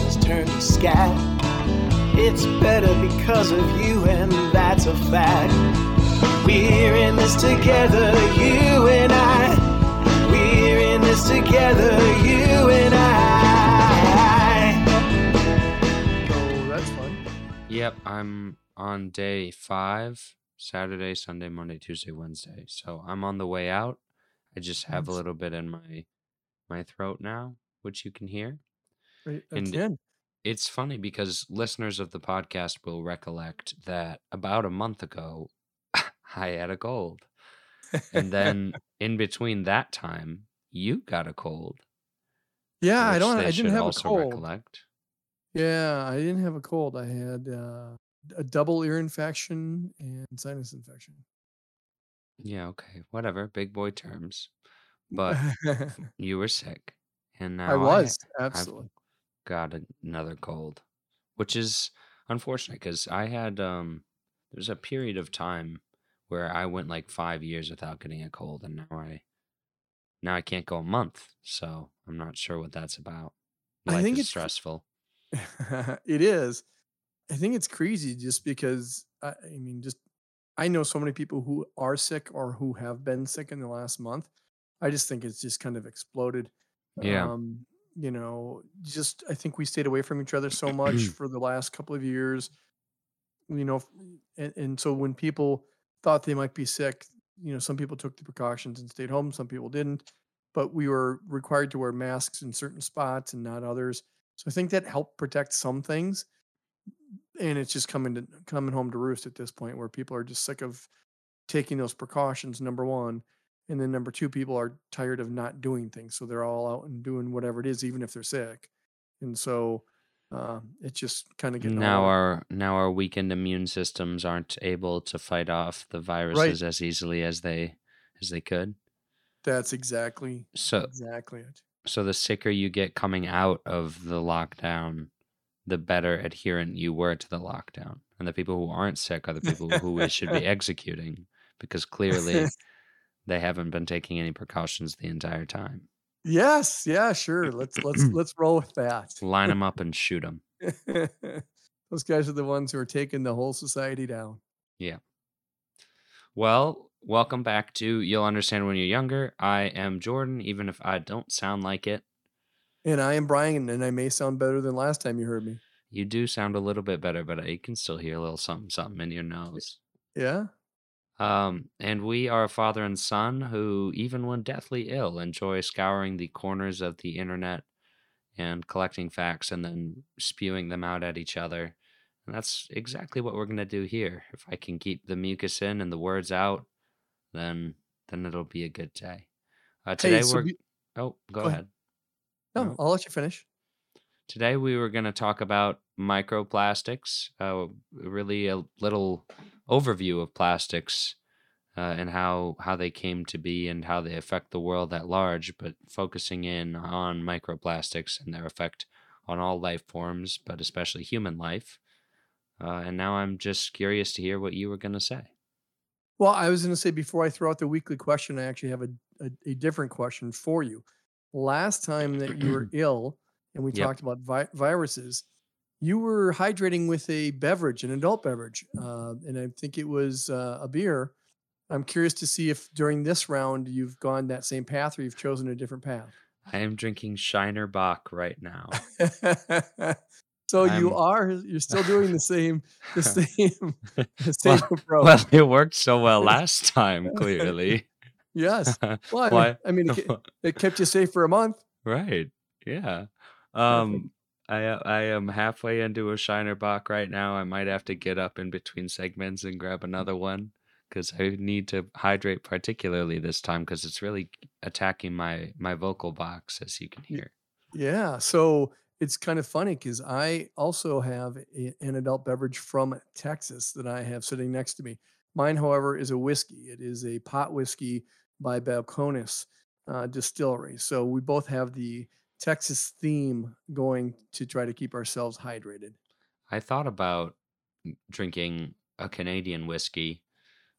roses turn to sky. It's better because of you, and that's a fact. We're in this together, you and I. We're in this together, you and I. So that's fun. Yep, I'm on day five Saturday, Sunday, Monday, Tuesday, Wednesday. So I'm on the way out. I just have a little bit in my my throat now, which you can hear. Right, And- Again. It's funny because listeners of the podcast will recollect that about a month ago I had a cold. And then in between that time, you got a cold. yeah, I don't. I didn't have a cold. recollect. Yeah, I didn't have a cold. I had uh, a double ear infection and sinus infection. Yeah, okay, whatever, big boy terms. But you were sick, and now I was absolutely. Got another cold, which is unfortunate because I had um there's a period of time where I went like five years without getting a cold, and now I now I can't go a month, so I'm not sure what that's about. I think it's- stressful. it is. I think it's crazy just because I, I mean, just I know so many people who are sick or who have been sick in the last month. I just think it's just kind of exploded. Yeah. Um, you know, just I think we stayed away from each other so much for the last couple of years. You know, and, and so when people thought they might be sick, you know, some people took the precautions and stayed home, some people didn't. But we were required to wear masks in certain spots and not others. So I think that helped protect some things. And it's just coming to coming home to roost at this point where people are just sick of taking those precautions, number one. And then number two, people are tired of not doing things. So they're all out and doing whatever it is, even if they're sick. And so uh, it's just kind of getting Now our now our weakened immune systems aren't able to fight off the viruses as easily as they as they could. that's exactly So exactly it. so the sicker you get coming out of the lockdown, the better adherent you were to the lockdown. And the people who aren't sick are the people who we should be executing because clearly they haven't been taking any precautions the entire time. Yes, yeah, sure. Let's let's let's roll with that. Line them up and shoot them. Those guys are the ones who are taking the whole society down. Yeah. Well, welcome back to You'll Understand When You're Younger. I am Jordan, even if I don't sound like it. And I am Brian, and I may sound better than last time you heard me. You do sound a little bit better, but uh, I can still hear a little something something in your nose. Yeah. Um, and we are a father and son who, even when deathly ill, enjoy scouring the corners of the internet and collecting facts and then spewing them out at each other. And that's exactly what we're gonna do here. If I can keep the mucus in and the words out, then then it'll be a good day. Uh, today Hey, so we're we- oh, go, go ahead. ahead. no, No. I'll let you finish. Today we were going to talk about microplastics, uh, really a little overview of plastics uh, and how how they came to be and how they affect the world at large, but focusing in on microplastics and their effect on all life forms, but especially human life. Uh, and now I'm just curious to hear what you were going to say. Well, I was going to say before I throw out the weekly question, I actually have a, a, a different question for you. Last time that you were ill and we Yep. talked about vi- viruses, you were hydrating with a beverage, an adult beverage, uh, and I think it was uh, a beer. I'm curious to see if during this round you've gone that same path or you've chosen a different path. I am drinking Shiner Bock right now. so you I'm- are you're still doing the same the same the same well, approach. well, it worked so well last time, clearly. yes. Well, I Why? I mean, it, it kept you safe for a month. Right. Yeah. Um I uh, I am halfway into a Shiner Bock right now. I might have to get up in between segments and grab another one cuz I need to hydrate particularly this time cuz it's really attacking my my vocal box as you can hear. Yeah. So it's kind of funny because I also have a, an adult beverage from Texas that I have sitting next to me. Mine, however, is a whiskey. It is a pot whiskey by Balcones uh, Distillery. So we both have the Texas theme going to try to keep ourselves hydrated. I thought about drinking a Canadian whiskey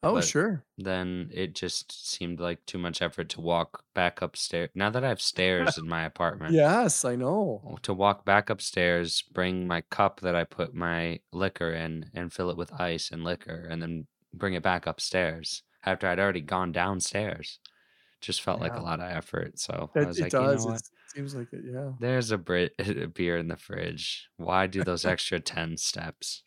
Oh, sure. then it just seemed like too much effort to walk back upstairs. Now that I have stairs in my apartment, Yes, I know. to walk back upstairs, bring my cup that I put my liquor in and fill it with ice and liquor, and then bring it back upstairs after I'd already gone downstairs. Just felt like a lot of effort. So I was it like, you know what? It seems like it. Yeah. There's a, a beer in the fridge. Why do those extra 10 steps?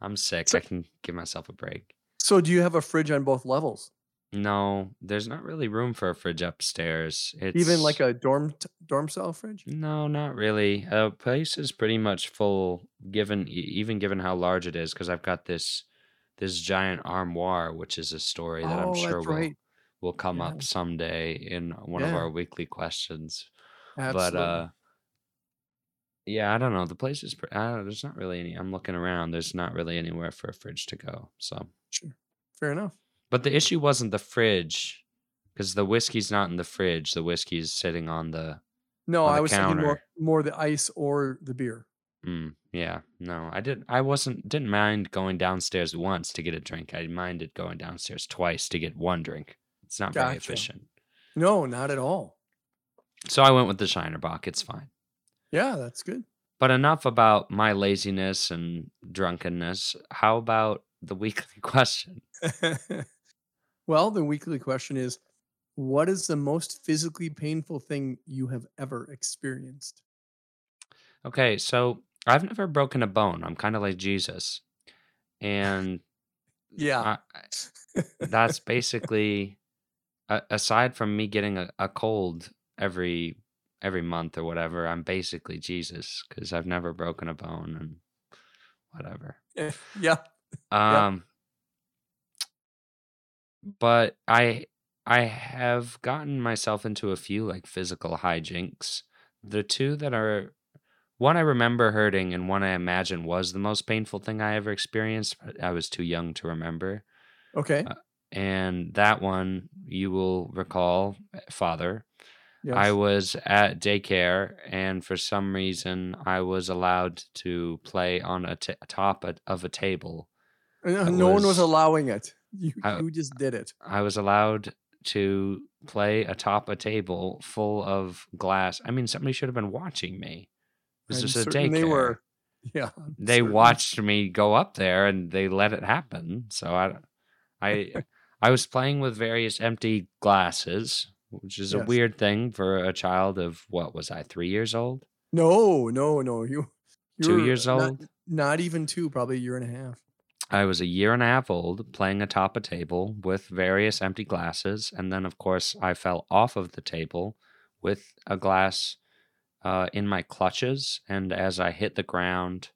I'm sick. So, I can give myself a break. so do you have a fridge on both levels? No, there's not really room for a fridge upstairs. Even like a dorm t- dorm style fridge? no, not really. A place is pretty much full, given even given how large it is, because I've got this this giant armoire, which is a story that I'm Oh, sure that's will right. Will come Yeah. up someday in one of our weekly questions. But uh, yeah, I don't know. The place is. pre- there's not really any. I'm looking around. There's not really anywhere for a fridge to go. So, Sure. Fair enough. but the issue wasn't the fridge, because the whiskey's not in the fridge. The whiskey's sitting on the No, on I the was thinking more more the ice or the beer. Mm, yeah, no, I didn't. I wasn't. Didn't mind going downstairs once to get a drink. I minded going downstairs twice to get one drink. It's not very efficient. No, not at all. So I went with the Shiner Bock. It's fine. Yeah, that's good. But enough about my laziness and drunkenness. How about the weekly question? well, the weekly question is what is the most physically painful thing you have ever experienced? Okay, so I've never broken a bone. I'm kind of like Jesus. And Yeah. I, that's basically aside from me getting a, a cold every every month or whatever, I'm basically Jesus because I've never broken a bone and whatever. Eh, yeah. Yeah. Um, but I I have gotten myself into a few like physical hijinks. The two that are one I remember hurting and one I imagine was the most painful thing I ever experienced, but I was too young to remember. Okay. Uh, and that one you will recall, father. I was at daycare, and for some reason, I was allowed to play on a t- top of a table. Uh, No one was was allowing it. You I, you just did it. I was allowed to play atop a table full of glass. I mean, somebody should have been watching me. It was a certain they daycare. were. Yeah. I'm They certain. watched me go up there, and they let it happen. So I, I, I was playing with various empty glasses, which is a weird thing for a child of what was I, three years old, No, no, no. You you two years not old? not even two, probably a year and a half. I was a year and a half old playing atop a table with various empty glasses. And then, of course, I fell off of the table with a glass uh, in my clutches. And as I hit the ground,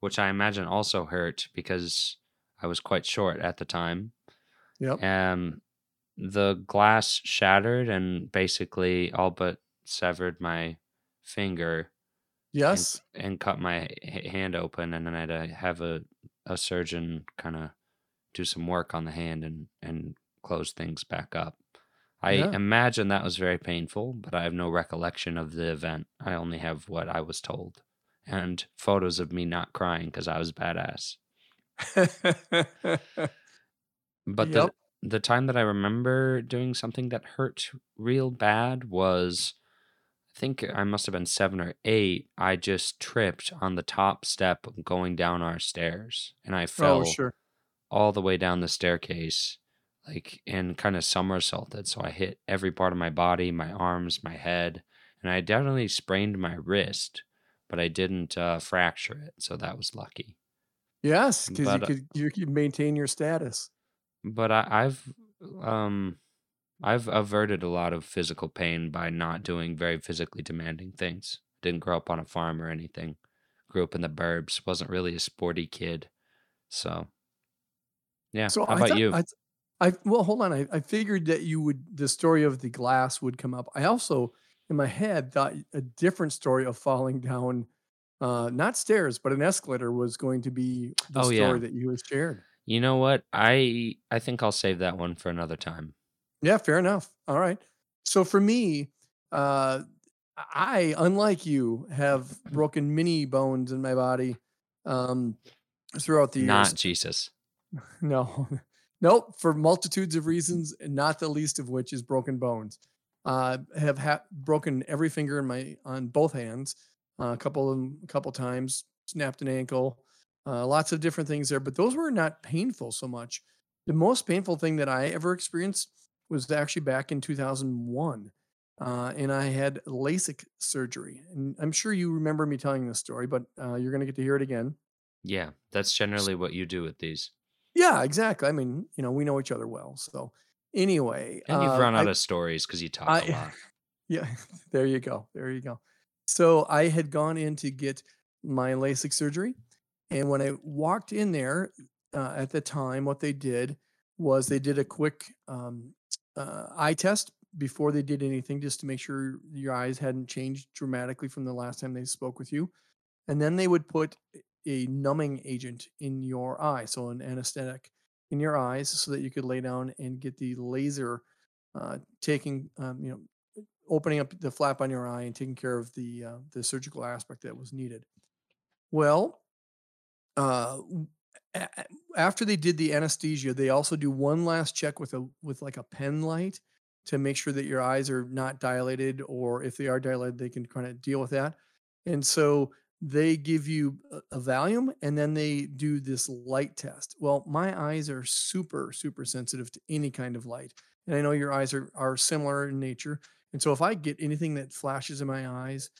which I imagine also hurt because I was quite short at the time, Yep. um, the glass shattered and basically all but severed my finger Yes. and cut my hand open and then I had to have a, a surgeon kind of do some work on the hand and and close things back up. I Yeah. imagine that was very painful, but I have no recollection of the event. I only have what I was told and photos of me not crying because I was badass. But yep. the time that I remember doing something that hurt real bad was I think I must have been seven or eight. I just tripped on the top step going down our stairs and I Oh, fell sure. all the way down the staircase, like and kind of somersaulted. So I hit every part of my body, my arms, my head, and I definitely sprained my wrist, but I didn't uh, fracture it. So that was lucky. Yes, because you uh, could you could maintain your status. But I, I've um I've averted a lot of physical pain by not doing very physically demanding things. Didn't grow up on a farm or anything. Grew up in the burbs. Wasn't really a sporty kid. So yeah. So How I about thought you? I, th- I well, hold on. I, I figured that you would the story of the glass would come up. I also in my head thought a different story of falling down, uh, not stairs, but an escalator was going to be the Oh story yeah. that you had shared. You know what? I I think I'll save that one for another time. Yeah, fair enough. All right. So for me, uh, I, unlike you, have broken many bones in my body um, throughout the years. Not Jesus. No, Nope, for multitudes of reasons, and not the least of which is broken bones. Uh, have ha- broken every finger in my on both hands, uh, a couple of them, a couple times, snapped an ankle, uh, lots of different things there. But those were not painful so much. The most painful thing that I ever experienced was actually back in 2001. Uh, and I had LASIK surgery. And I'm sure you remember me telling this story, but uh, you're going to get to hear it again. Yeah, that's generally what you do with these. Yeah, exactly. I mean, you know, we know each other well. So, anyway, And you've uh, run out I, of stories because you talk a I, lot. yeah, there you go. There you go. So, I had gone in to get my LASIK surgery. And when I walked in there uh, at the time, what they did was they did a quick um, uh, eye test before they did anything, just to make sure your eyes hadn't changed dramatically from the last time they spoke with you. And then they would put a numbing agent in your eye, so an anesthetic in your eyes, so that you could lay down and get the laser uh, taking, um, you know, opening up the flap on your eye and taking care of the uh, the surgical aspect that was needed. Well, uh, after they did the anesthesia, they also do one last check with a with like a pen light to make sure that your eyes are not dilated, or if they are dilated, they can kind of deal with that. And so they give you a, a Valium, and then they do this light test. Well, my eyes are super super sensitive to any kind of light, and I know your eyes are are similar in nature. And so if I get anything that flashes in my eyes,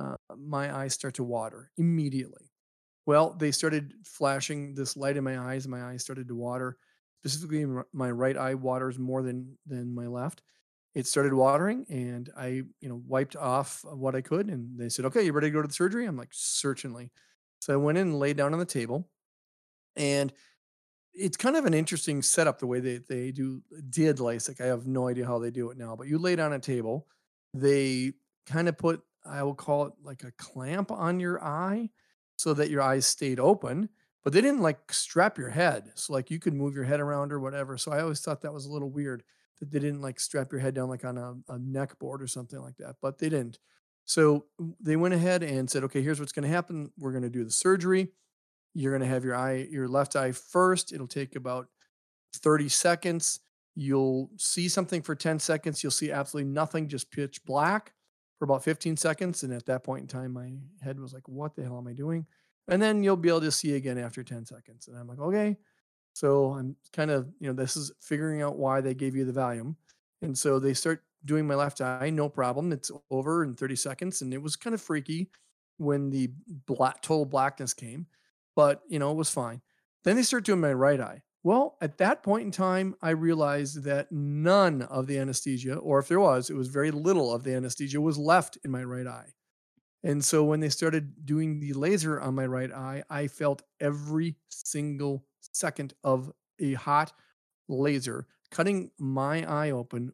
uh, my eyes start to water immediately. Well, they started flashing this light in my eyes, my eyes started to water. Specifically, my right eye waters more than than my left. It started watering, and I, you know, wiped off what I could. And they said, "Okay, you ready to go to the surgery?" I'm like, "Certainly." So I went in and laid down on the table, and it's kind of an interesting setup the way they they do did LASIK. I have no idea how they do it now, but you lay down a table, they kind of put I will call it like a clamp on your eye so that your eyes stayed open, but they didn't like strap your head. So like you could move your head around or whatever. So I always thought that was a little weird that they didn't like strap your head down like on a, a neck board or something like that, but they didn't. So they went ahead and said, okay, here's what's going to happen. We're going to do the surgery. You're going to have your eye, your left eye first. It'll take about 30 seconds. You'll see something for 10 seconds. You'll see absolutely nothing, just pitch black for about 15 seconds. And at that point in time, my head was like, what the hell am I doing? And then you'll be able to see again after 10 seconds. And I'm like, okay. So I'm kind of, you know, this is figuring out why they gave you the Valium. And so they start doing my left eye, no problem. It's over in 30 seconds. And it was kind of freaky when the black total blackness came, but you know, it was fine. Then they start doing my right eye. Well, at that point in time, I realized that none of the anesthesia, or if there was, it was very little of the anesthesia, was left in my right eye. And so when they started doing the laser on my right eye, I felt every single second of a hot laser cutting my eye open,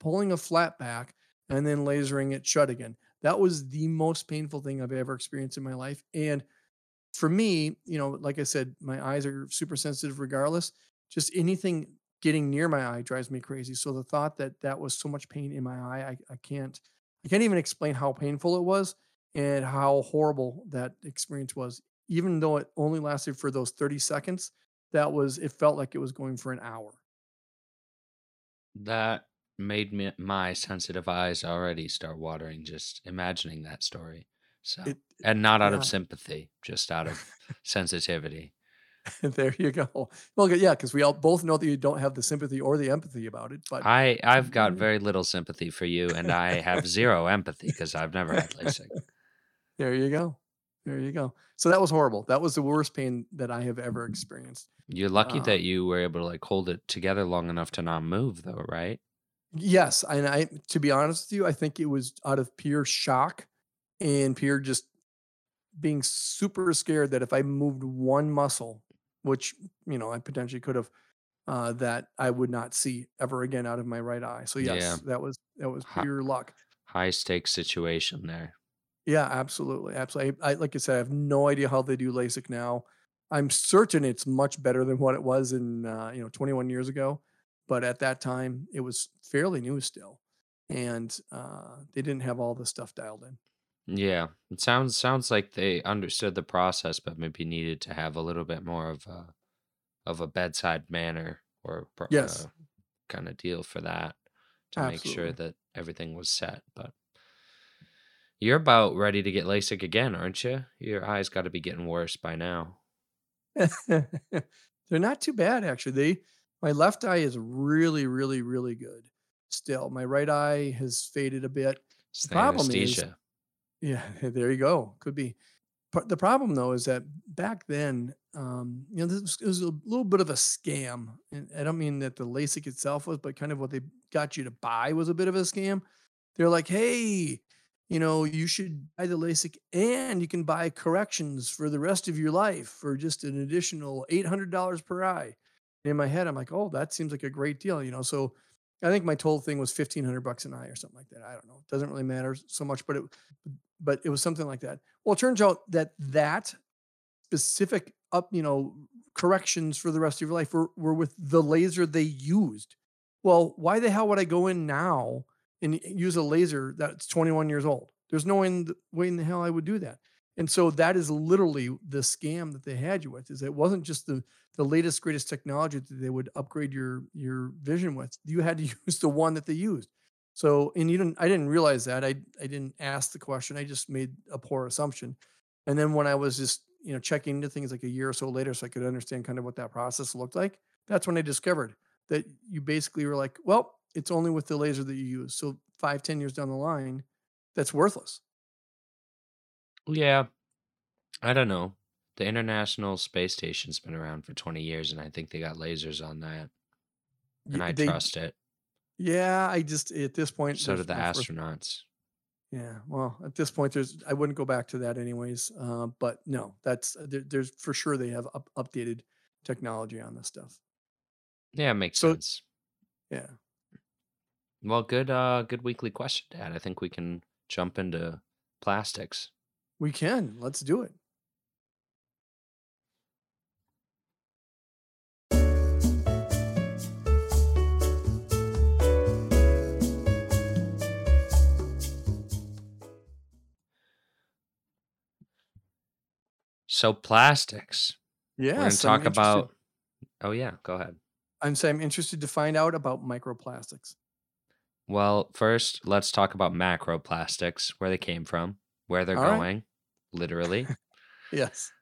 pulling a flap back, and then lasering it shut again. That was the most painful thing I've ever experienced in my life. And for me, you know, like I said, my eyes are super sensitive regardless. Just anything getting near my eye drives me crazy. So the thought that that was so much pain in my eye, I, I can't, I can't even explain how painful it was and how horrible that experience was. Even though it only lasted for those 30 seconds, that was, it felt like it was going for an hour. That made me my sensitive eyes already start watering just imagining that story. So, It, and not out yeah. of sympathy, just out of sensitivity. there you go. Well, yeah, because we all both know that you don't have the sympathy or the empathy about it, but I I've got Mm. very little sympathy for you, and I have zero empathy because I've never had LASIK. there you go. There you go. So that was horrible. That was the worst pain that I have ever experienced. You're lucky that Um, you were able to like hold it together long enough to not move, though, right? yes, and I, to be honest with you, I think it was out of pure shock and pure just being super scared that if I moved one muscle, which you know I potentially could have, uh, that I would not see ever again out of my right eye. So Yeah, yes, that was that was pure luck. high stakes situation there. Yeah, absolutely, absolutely. I, I like I said, I have no idea how they do LASIK now. I'm certain it's much better than what it was in uh, you know 21 years ago, but at that time it was fairly new still, and uh, they didn't have all the stuff dialed in. Yeah, it sounds sounds like they understood the process, but maybe needed to have a little bit more of a of a bedside manner or Yes. uh, kind of deal for that to make sure that everything was set. But you're about ready to get LASIK again, aren't you? Your eyes got to be getting worse by now. They're not too bad actually. They my left eye is really, really, really good still. My right eye has faded a bit. It's The problem is anesthesia. Yeah, there you go. Could be. But the problem though is that back then, um, you know, this was, it was a little bit of a scam. And I don't mean that the LASIK itself was, but kind of what they got you to buy was a bit of a scam. They're like, hey, you know, you should buy the LASIK and you can buy corrections for the rest of your life for just an additional $800 per eye. And in my head, I'm like, oh, that seems like a great deal, you know. So I think my total thing was 1500 bucks an eye or something like that. I don't know. It doesn't really matter so much, but it but it was something like that. Well, it turns out that that specific up, you know, corrections for the rest of your life were, were with the laser they used. Well, why the hell would I go in now and use a laser that's 21 years old? There's no way in the, way in the hell I would do that. And so that is literally the scam that they had you with. Is it wasn't just the the latest greatest technology that they would upgrade your your vision with. You had to use the one that they used. So and you didn't I didn't realize that. I I didn't ask the question. I just made a poor assumption. And then when I was just, you know, checking into things like a year or so later so I could understand kind of what that process looked like, that's when I discovered that you basically were like, well, it's only with the laser that you use. So five, ten years down the line, that's worthless. Yeah, I don't know. The International Space Station's been around for 20 years, and I think they got lasers on that, and I trust it. Yeah, I just at this point So do the astronauts. Yeah, well, at this point, there's I wouldn't go back to that anyways. Uh, but no, that's there, there's for sure they have up, updated technology on this stuff. Yeah, makes So sense. yeah, Well, good, uh, good weekly question, Dad. I think we can jump into plastics. we can. Let's do it. So plastics. We're going to talk about. Oh yeah, go ahead. I'm saying I'm interested to find out about microplastics. Well, first, let's talk about macroplastics, where they came from, where they're All right. going, literally. Yes.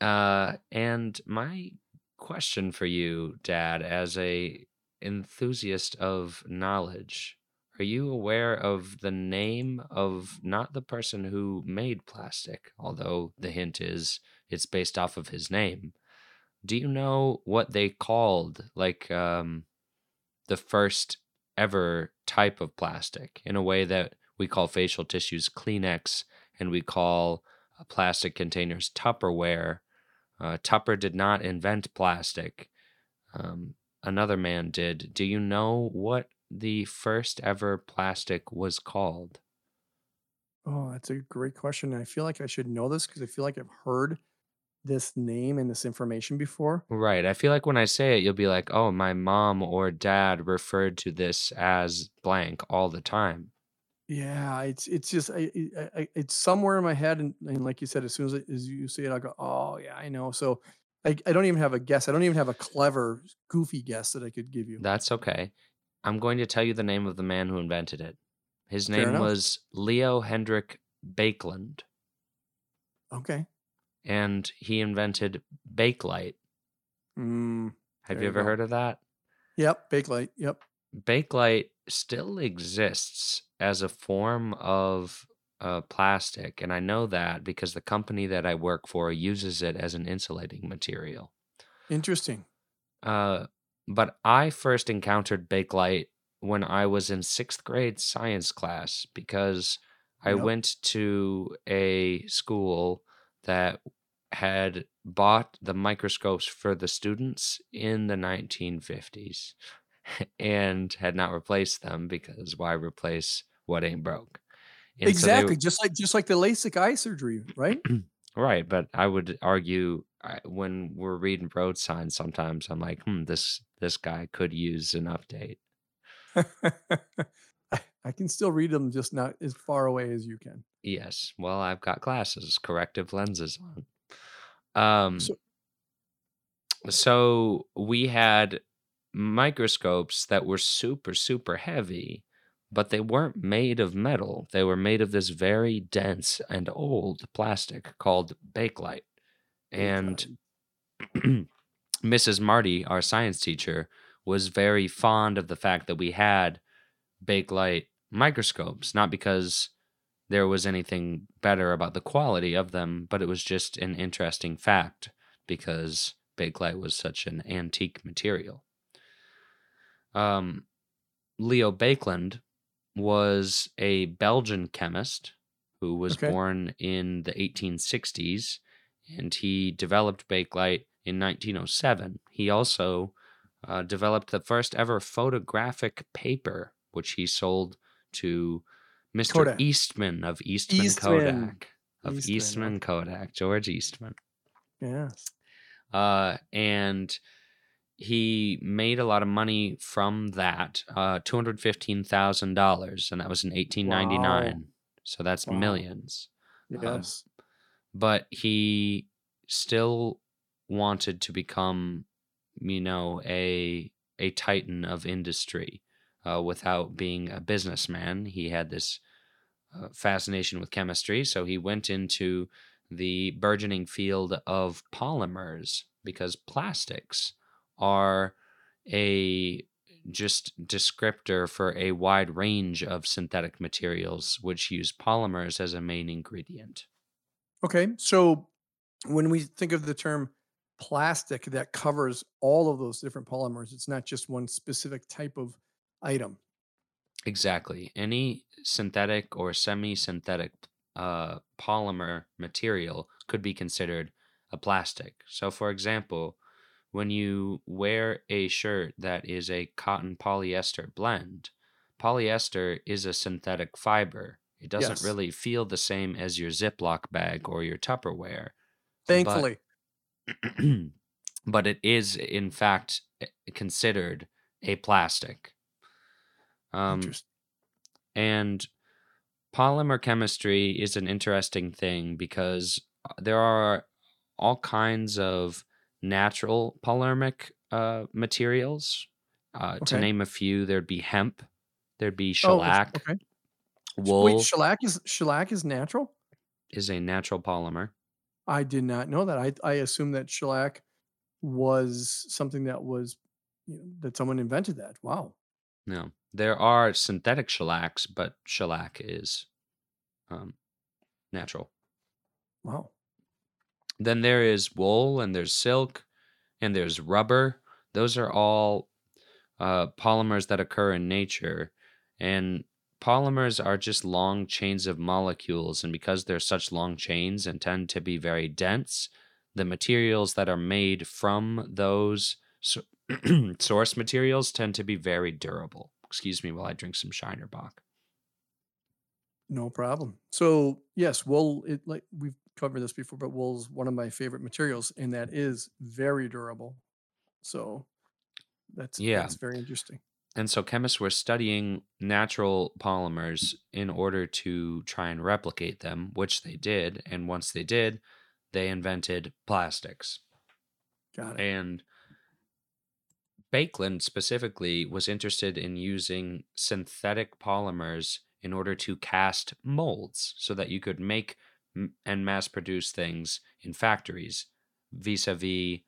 Uh, and my question for you, Dad, as a enthusiast of knowledge, are you aware of the name of not the person who made plastic, although the hint is it's based off of his name? Do you know what they called like um the first ever type of plastic in a way that we call facial tissues Kleenex and we call uh, plastic containers Tupperware? Uh, Tupper did not invent plastic. Um, another man did. Do you know what the first ever plastic was called? Oh, that's a great question. I feel like I should know this because I feel like I've heard this name and this information before. Right. I feel like when I say it, you'll be like, oh, my mom or dad referred to this as blank all the time. Yeah, it's it's just I, I, I it's somewhere in my head, and, and like you said, as soon as, it, as you say it, I go, oh yeah, I know. So I, I don't even have a guess. I don't even have a clever, goofy guess that I could give you. That's okay. I'm going to tell you the name of the man who invented it. His name was Leo Hendrik Baekeland, Okay. and he invented Bakelite. Mm, Have you ever heard of that? Yep. Bakelite. Yep. Bakelite still exists as a form of uh, plastic, and I know that because the company that I work for uses it as an insulating material. Interesting. Uh, but I first encountered Bakelite when I was in sixth grade science class because I Yep. went to a school that had bought the microscopes for the students in the 1950s and had not replaced them because why replace what ain't broke? And so they Exactly. Just like just like the LASIK eye surgery, right? Right, but I would argue when we're reading road signs, sometimes I'm like, hmm, this this guy could use an update. I, can still read them, just not as far away as you can. Yes, well, I've got glasses, corrective lenses on. Um, So so we had microscopes that were super super heavy but they weren't made of metal they were made of this very dense and old plastic called bakelite and mrs marty our science teacher was very fond of the fact that we had bakelite microscopes not because there was anything better about the quality of them but it was just an interesting fact because bakelite was such an antique material um, Leo Baekeland was a Belgian chemist who was Okay. born in the 1860s and he developed bakelite in 1907. He also uh, developed the first ever photographic paper, which he sold to Mr. Kodak. Eastman of Eastman, Eastman. Kodak. Of Eastman, Eastman. Kodak, George Eastman Yes. uh, and he made a lot of money from that uh, $215,000 and that was in 1899 so that's Wow. millions Yes. but he still wanted to become you know a a titan of industry uh, without being a businessman he had this uh, fascination with chemistry so he went into the burgeoning field of polymers because plastics are a just descriptor for a wide range of synthetic materials which use polymers as a main ingredient Okay. So when we think of the term plastic that covers all of those different polymers, it's not just one specific type of item. Exactly. Any synthetic or semi synthetic uh, polymer material could be considered a plastic. So, for example, when you wear a shirt that is a cotton polyester blend, polyester is a synthetic fiber. It doesn't Yes. really feel the same as your Ziploc bag or your Tupperware. Thankfully. but it is in fact eh, considered a plastic. Um, and polymer chemistry is an interesting thing because uh, there are all kinds of natural polymeric uh, materials. Uh, To name a few, there'd be hemp, there'd be Oh, shellac, okay. wool Wait, shellac is shellac is natural? is a natural polymer. I did not know that. I I assumed that shellac was something that was you know, that someone invented that. Wow. No, there are synthetic shellacs, but shellac is um, natural. Wow. Then there is wool and there's silk and there's rubber. Those are all uh, polymers that occur in nature. And polymers are just long chains of molecules. And because they're such long chains and tend to be very dense, the materials that are made from those so- source materials tend to be very durable. Excuse me while I drink some Shiner Bock. No problem. So yes, wool. It like we've covered this before, but wool is one of my favorite materials, and that is very durable. So that's Yeah. that's very interesting. And so chemists were studying natural polymers in order to try and replicate them, which they did. And once they did, they invented plastics. Got it. And Baekeland specifically was interested in using synthetic polymers in order to cast molds so that you could make and mass produce things in factories vis a vis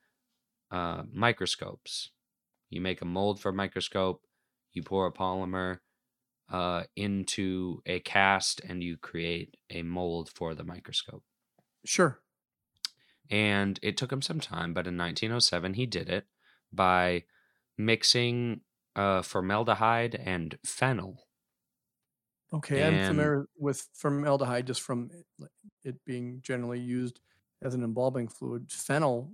microscopes. You make a mold for a microscope, you pour a polymer uh, into a cast, and you create a mold for the microscope. Sure. And it took him some time, but in 1907 he did it by mixing uh, formaldehyde and phenyl. Okay, I'm familiar with formaldehyde just from it, being generally used as an embalming fluid. Phenyl.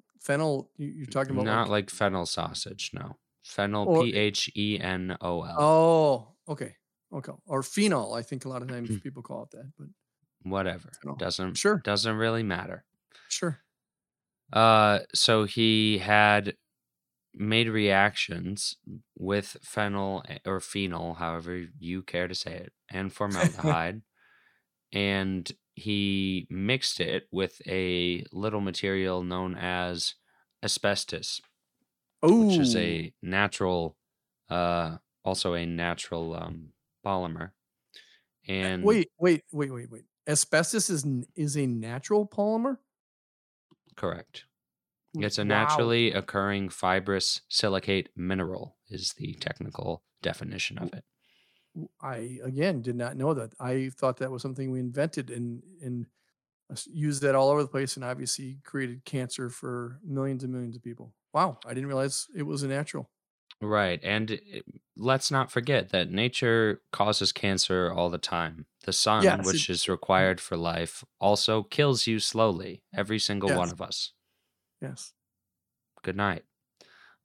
You, you're talking about Not like, like fennel sausage, no. Phenyl, Or- P H E N O L. oh, okay, okay, or phenol. I think a lot of Hmm. times people call it that, but Whatever. phenyl. Doesn't Sure. doesn't really matter. sure. Uh, so he had made reactions with phenyl a- or phenol, however you care to say it, and formaldehyde, and he mixed it with a little material known as asbestos. Oh, which is a natural, uh, also a natural um, polymer. And wait, wait, wait, wait, wait. Asbestos is is a natural polymer. correct. It's a Wow. naturally occurring fibrous silicate mineral, is the technical definition of it. I again did not know that. I thought that was something we invented and and used that all over the place, and obviously created cancer for millions and millions of people. Wow, I didn't realize it was a natural. Right. And it- let's not forget that nature causes cancer all the time. The sun, Yes, which it- is required for life, also kills you slowly, every single one of us. Yes. Good night.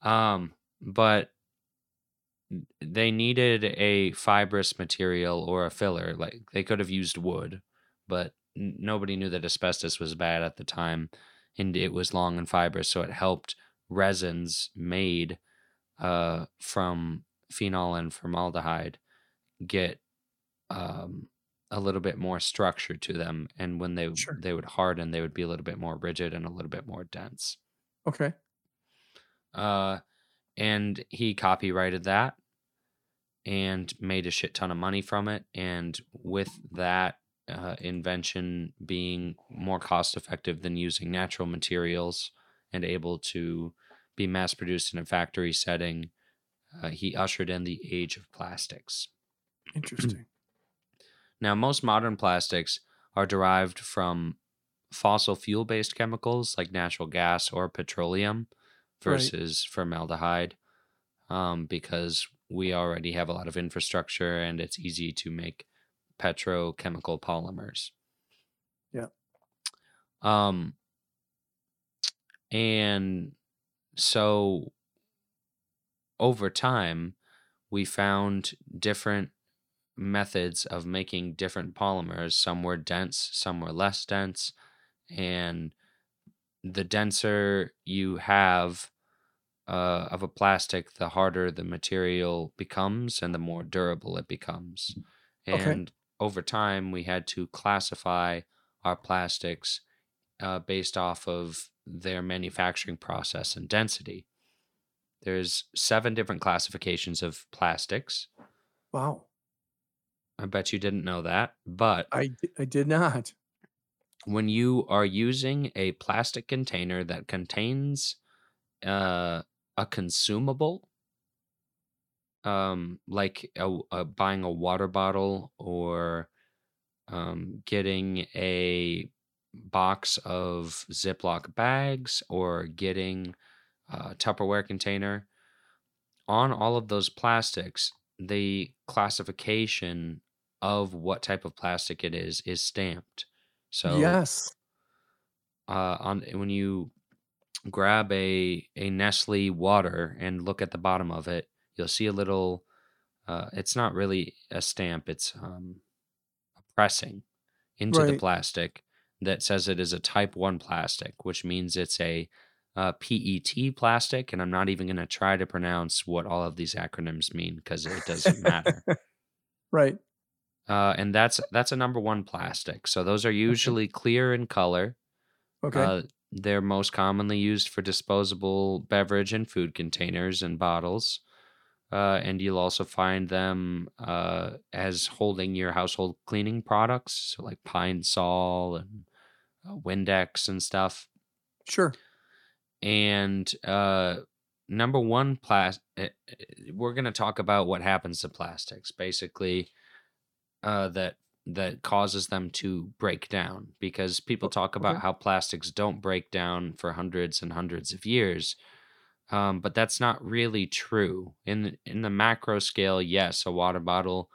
Um, but they needed a fibrous material or a filler. Like they could have used wood, but nobody knew that asbestos was bad at the time, and it was long and fibrous, so it helped resins made uh, from phenol and formaldehyde get um, a little bit more structure to them, and when they Sure. they would harden, they would be a little bit more rigid and a little bit more dense. Okay. Uh, and he copyrighted that and made a shit ton of money from it. And with that uh, invention being more cost effective than using natural materials and able to be mass produced in a factory setting, uh, he ushered in the age of plastics. Interesting. Now, most modern plastics are derived from fossil fuel based chemicals like natural gas or petroleum Right. versus formaldehyde um, because we already have a lot of infrastructure and it's easy to make petrochemical polymers. Yeah. Um, and so over time, we found different methods of making different polymers. Some were dense, some were less dense. And the denser you have uh, of a plastic, the harder the material becomes and the more durable it becomes. Okay. And over time, we had to classify our plastics uh, based off of their manufacturing process and density. There's seven different classifications of plastics. Wow. I bet you didn't know that. But I I did not. when you are using a plastic container that contains uh, a consumable, um, like a, a, buying a water bottle or um, getting a box of Ziploc bags or getting a Tupperware container, on all of those plastics, the classification of what type of plastic it is is stamped. So yes. uh, on when you grab a a Nestle water and look at the bottom of it, you'll see a little. Uh, it's not really a stamp; it's um, a pressing into the plastic that says it is a Type One plastic, which means it's a uh, PET plastic. And I'm not even going to try to pronounce what all of these acronyms mean because it doesn't matter. right. Uh, and that's that's a number one plastic. So those are usually clear in color. Okay. Uh, they're most commonly used for disposable beverage and food containers and bottles. Uh, and you'll also find them uh, as holding your household cleaning products, so like Pine Sol and uh, Windex and stuff. sure. And uh, number one, plas- eh, eh, we're going to talk about what happens to plastics. Basically, uh, that that causes them to break down because people talk about okay. how plastics don't break down for hundreds and hundreds of years. Um, but that's not really true. In the, in the macro scale, yes, a water bottle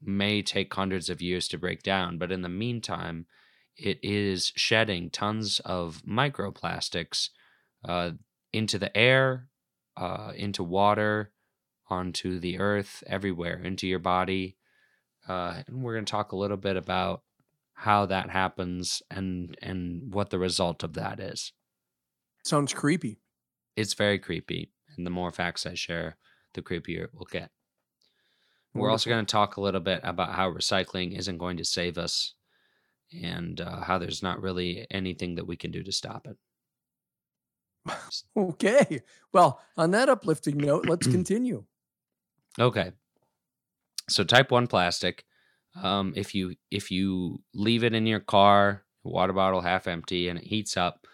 may take hundreds of years to break down, but in the meantime, it is shedding tons of microplastics uh, into the air, uh, into water, onto the earth, everywhere, into your body. Uh, and we're going to talk a little bit about how that happens and and what the result of that is. Sounds creepy. It's very creepy, and the more facts I share, the creepier it will get. We're also going to talk a little bit about how recycling isn't going to save us, and uh, how there's not really anything that we can do to stop it. Okay. Well, on that uplifting note, let's continue. Okay. So type 1 plastic um, if you if you leave it in your car, water bottle half empty and it heats up,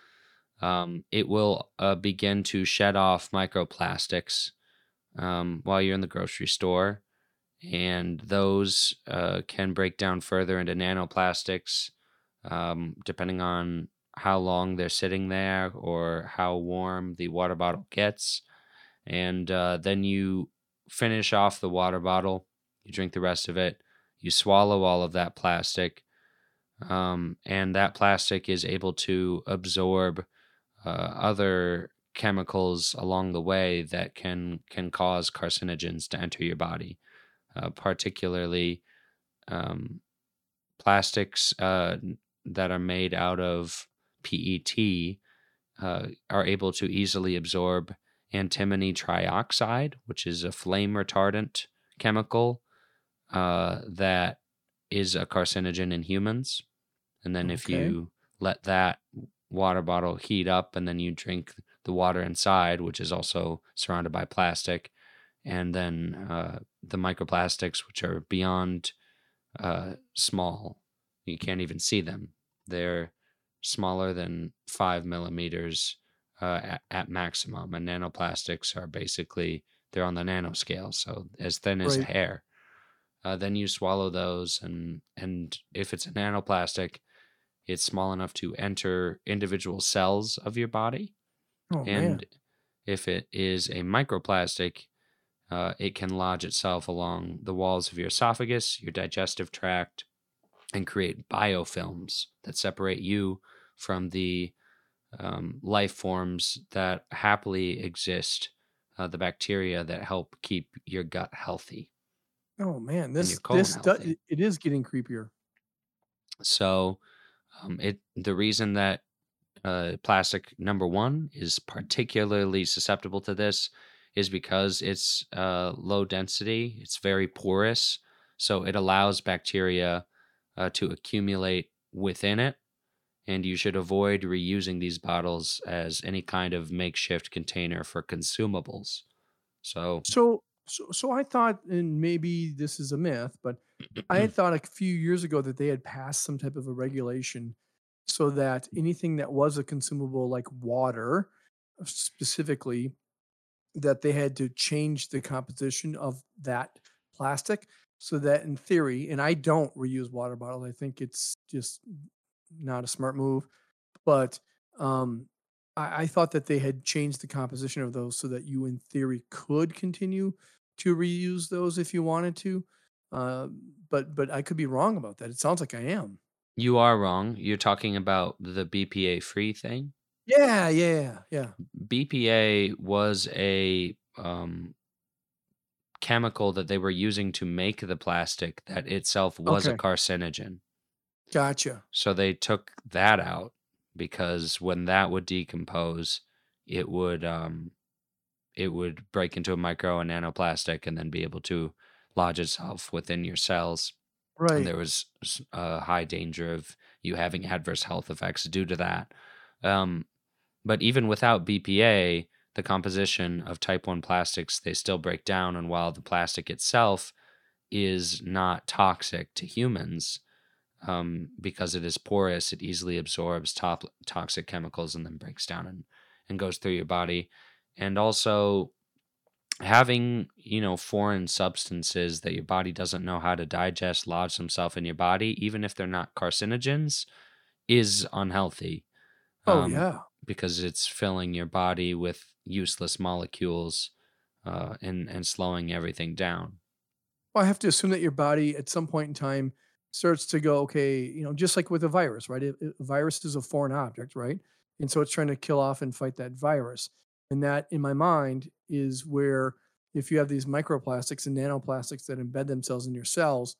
um, it will uh, begin to shed off microplastics um, while you're in the grocery store. And those uh, can break down further into nanoplastics, um, depending on how long they're sitting there or how warm the water bottle gets. And uh, then you finish off the water bottle, you drink the rest of it, you swallow all of that plastic, um, and that plastic is able to absorb uh, other chemicals along the way that can can cause carcinogens to enter your body, uh, particularly um, plastics uh, that are made out of PET uh, are able to easily absorb antimony trioxide, which is a flame retardant chemical uh, that is a carcinogen in humans. And then if you let that water bottle heat up and then you drink the water inside, which is also surrounded by plastic, and then uh, the microplastics, which are beyond uh, small, you can't even see them. They're smaller than five millimeters uh, at, at maximum, and nanoplastics are basically they're on the nanoscale, so as thin as a hair. Uh, then you swallow those, and and if it's a nanoplastic, it's small enough to enter individual cells of your body. Oh man. And if it is a microplastic, uh, it can lodge itself along the walls of your esophagus, your digestive tract, and create biofilms that separate you from the um, life forms that happily exist, uh, the bacteria that help keep your gut healthy. Oh man, this this do, it- it is getting creepier. So, um, it the reason that uh, plastic number one is particularly susceptible to this is because it's uh, low density. It's very porous, so it allows bacteria uh, to accumulate within it. And you should avoid reusing these bottles as any kind of makeshift container for consumables. So, So so so I thought, and maybe this is a myth, but I had thought a few years ago that they had passed some type of a regulation so that anything that was a consumable like water uh, specifically that they had to change the composition of that plastic so that in theory and I don't reuse water bottles I think it's just not a smart move but um I, I thought that they had changed the composition of those so that you in theory could continue to reuse those if you wanted to uh, but but I could be wrong about that. It sounds like I am. you are wrong. You're talking about the BPA free thing. Yeah, yeah, yeah. BPA was a um, chemical that they were using to make the plastic that itself was a carcinogen. Gotcha. So they took that out because when that would decompose, it would um, it would break into a micro and nanoplastic and then be able to lodge itself within your cells. Right. And Right. there was s- a high danger of you having adverse health effects due to that. Um, but even without BPA, the composition of type 1 plastics, they still break down. And while the plastic itself is not toxic to humans, um, because it is porous, it easily absorbs top, toxic chemicals and then breaks down and, and goes through your body. And also, having you know foreign substances that your body doesn't know how to digest lodge themselves in your body even if they're not carcinogens is unhealthy Oh um, yeah. Because it's filling your body with useless molecules uh, and and slowing everything down Well, I have to assume that your body at some point in time starts to go, okay, you know, just like with a virus, right? It, it- virus is a foreign object, right? And so it's trying to kill off and fight that virus. And that, in my mind, is where if you have these microplastics and nanoplastics that embed themselves in your cells,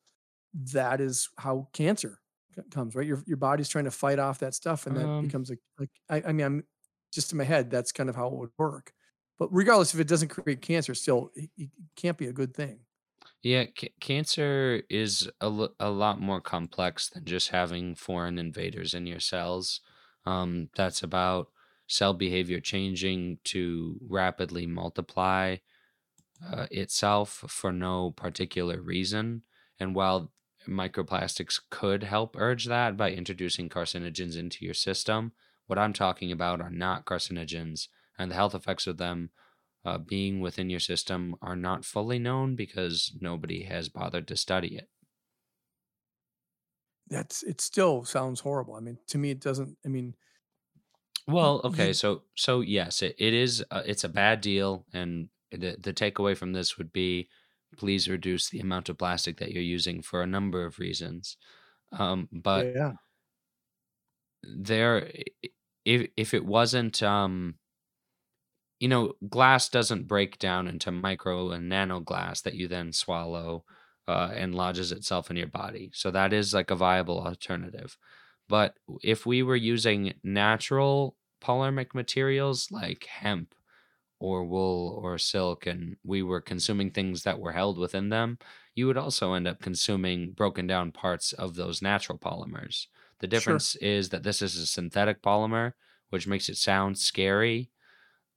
that is how cancer comes, right? Your your body's trying to fight off that stuff, and that um, becomes a like. I, I mean, I'm just in my head. That's kind of how it would work. But regardless, if it doesn't create cancer, still, it, it can't be a good thing. yeah c- cancer is a, a lot more complex than just having foreign invaders in your cells um, that's about cell behavior changing to rapidly multiply uh, itself for no particular reason. And while microplastics could help urge that by introducing carcinogens into your system, what I'm talking about are not carcinogens, and the health effects of them uh, being within your system are not fully known because nobody has bothered to study it. That's it. Still sounds horrible. I mean, to me, it doesn't. I mean, Well, okay, so so yes, it, it is uh, it's a bad deal, and the the takeaway from this would be please reduce the amount of plastic that you're using for a number of reasons. Um, but yeah, there, if if it wasn't um you know, glass doesn't break down into micro and nano glass that you then swallow uh, and lodges itself in your body. So that is like a viable alternative. But if we were using natural polymeric materials like hemp or wool or silk, and we were consuming things that were held within them, you would also end up consuming broken down parts of those natural polymers. The sure, difference is that this is a synthetic polymer, which makes it sound scary.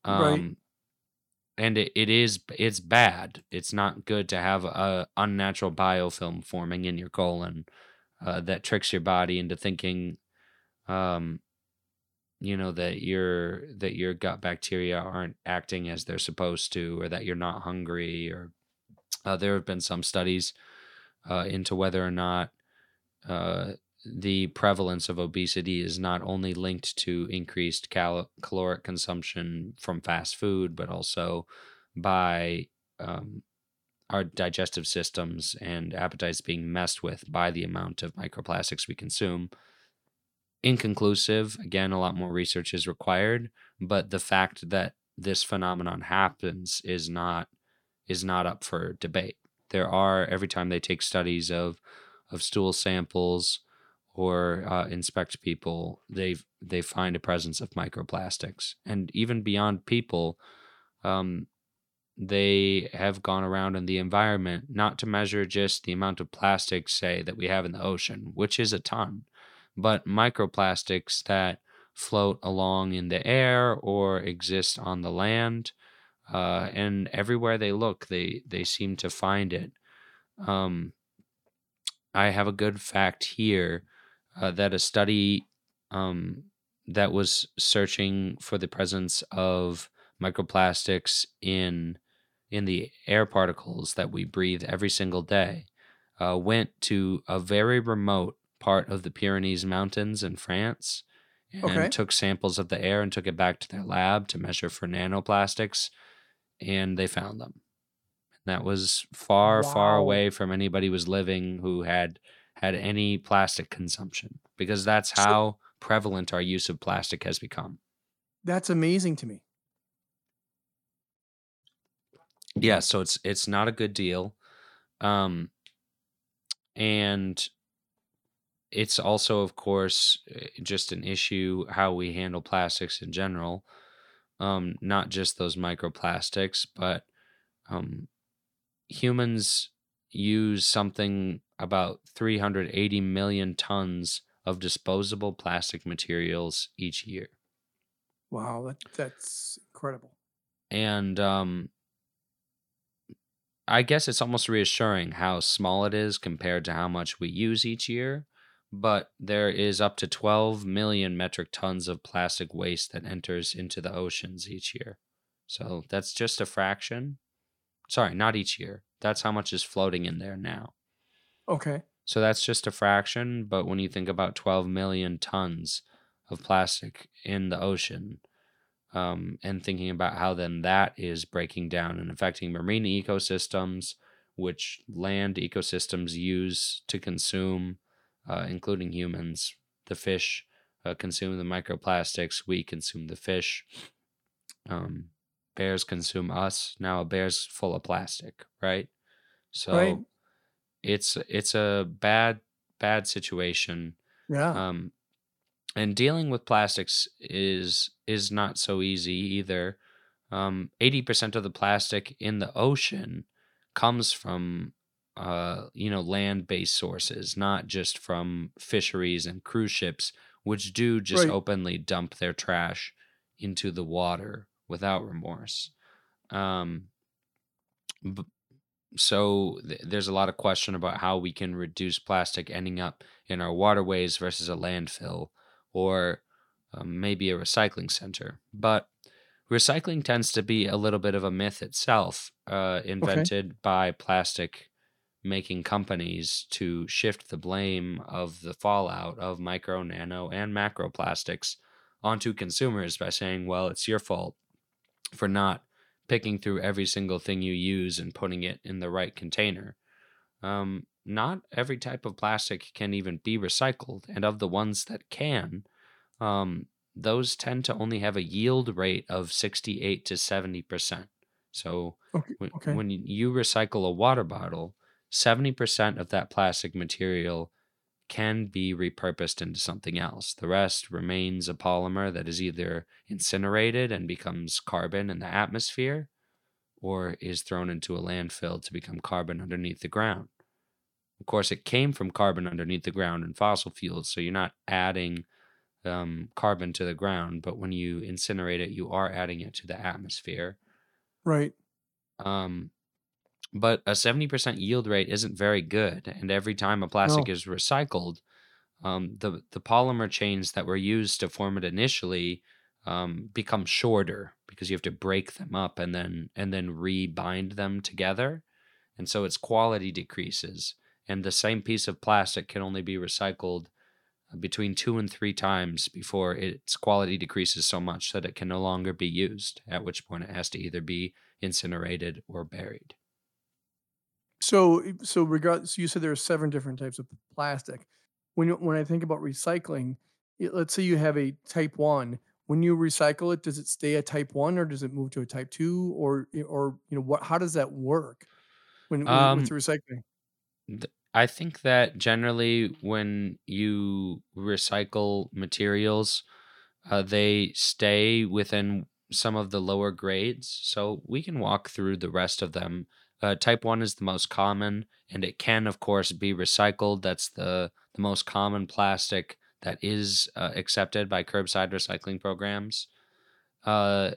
right. Um, and it, it is it's bad. It's not good to have a unnatural biofilm forming in your colon uh, that tricks your body into thinking, um, you know, that your that your gut bacteria aren't acting as they're supposed to, or that you're not hungry. Or uh, there have been some studies uh, into whether or not uh, the prevalence of obesity is not only linked to increased cal- caloric consumption from fast food, but also by um, our digestive systems and appetites being messed with by the amount of microplastics we consume. Inconclusive, again, a lot more research is required, but the fact that this phenomenon happens is not is not up for debate. There are every time they take studies of of stool samples or uh, inspect people, they they find a presence of microplastics, and even beyond people, um, they have gone around in the environment not to measure just the amount of plastics, say, that we have in the ocean, which is a ton, but microplastics that float along in the air or exist on the land. Uh, and everywhere they look, they they seem to find it. Um, I have a good fact here uh, that a study um, that was searching for the presence of microplastics in in the air particles that we breathe every single day uh, went to a very remote part of the Pyrenees Mountains in France and Okay. took samples of the air and took it back to their lab to measure for nanoplastics, and they found them. That was far, far away from anybody was living who had had any plastic consumption because that's So how prevalent our use of plastic has become. that's amazing to me. Yeah, so it's it's not a good deal. Um and it's also of course eh, just an issue how we handle plastics in general. Um not just those microplastics, but um humans use something about 380 million tons of disposable plastic materials each year. Wow, that that's incredible. And um, I guess it's almost reassuring how small it is compared to how much we use each year. But there is up to 12 million metric tons of plastic waste that enters into the oceans each year. So that's just a fraction. Sorry, not each year. That's how much is floating in there now. Okay. So that's just a fraction, but when you think about 12 million tons of plastic in the ocean, um, and thinking about how then that is breaking down and affecting marine ecosystems, which land ecosystems use to consume, uh, including humans, the fish uh, consume the microplastics, we consume the fish. Um, bears consume us. Now a bear's full of plastic, right? Right. So it's it's a bad bad situation Yeah. um and dealing with plastics is is not so easy either um 80% of the plastic in the ocean comes from uh you know land-based sources not just from fisheries and cruise ships which do just Right. openly dump their trash into the water without remorse. Um, b- so th- there's a lot of question about how we can reduce plastic ending up in our waterways versus a landfill or um, maybe a recycling center. But recycling tends to be a little bit of a myth itself, uh, Okay. invented by plastic making companies to shift the blame of the fallout of micro, nano, and macro plastics onto consumers by saying, well, it's your fault for not picking through every single thing you use and putting it in the right container. Um, not every type of plastic can even be recycled, and of the ones that can, um, those tend to only have a yield rate of 68 to 70%. So Okay. Okay. when you recycle a water bottle, 70% of that plastic material can be repurposed into something else. The rest remains a polymer that is either incinerated and becomes carbon in the atmosphere or is thrown into a landfill to become carbon underneath the ground. Of course, it came from carbon underneath the ground in fossil fuels, so you're not adding um, carbon to the ground, but when you incinerate it, you are adding it to the atmosphere. Right. Um, but a 70% yield rate isn't very good. And every time a plastic No. is recycled, um, the, the polymer chains that were used to form it initially um, become shorter because you have to break them up and then and then rebind them together. And so its quality decreases. And the same piece of plastic can only be recycled uh, between two and three times before its quality decreases so much that it can no longer be used, at which point it has to either be incinerated or buried. So, so regard. So you said there are seven different types of plastic. When you- when I think about recycling, i- let's say you have a type one. When you recycle it, does it stay a type one, or does it move to a type two, or or you know what? How does that work when, when with Um, the recycling? th- I think that generally when you recycle materials, uh, they stay within some of the lower grades. So we can walk through the rest of them. Uh, type 1 is the most common, and it can, of course, be recycled. That's the, the most common plastic that is uh, accepted by curbside recycling programs. Uh,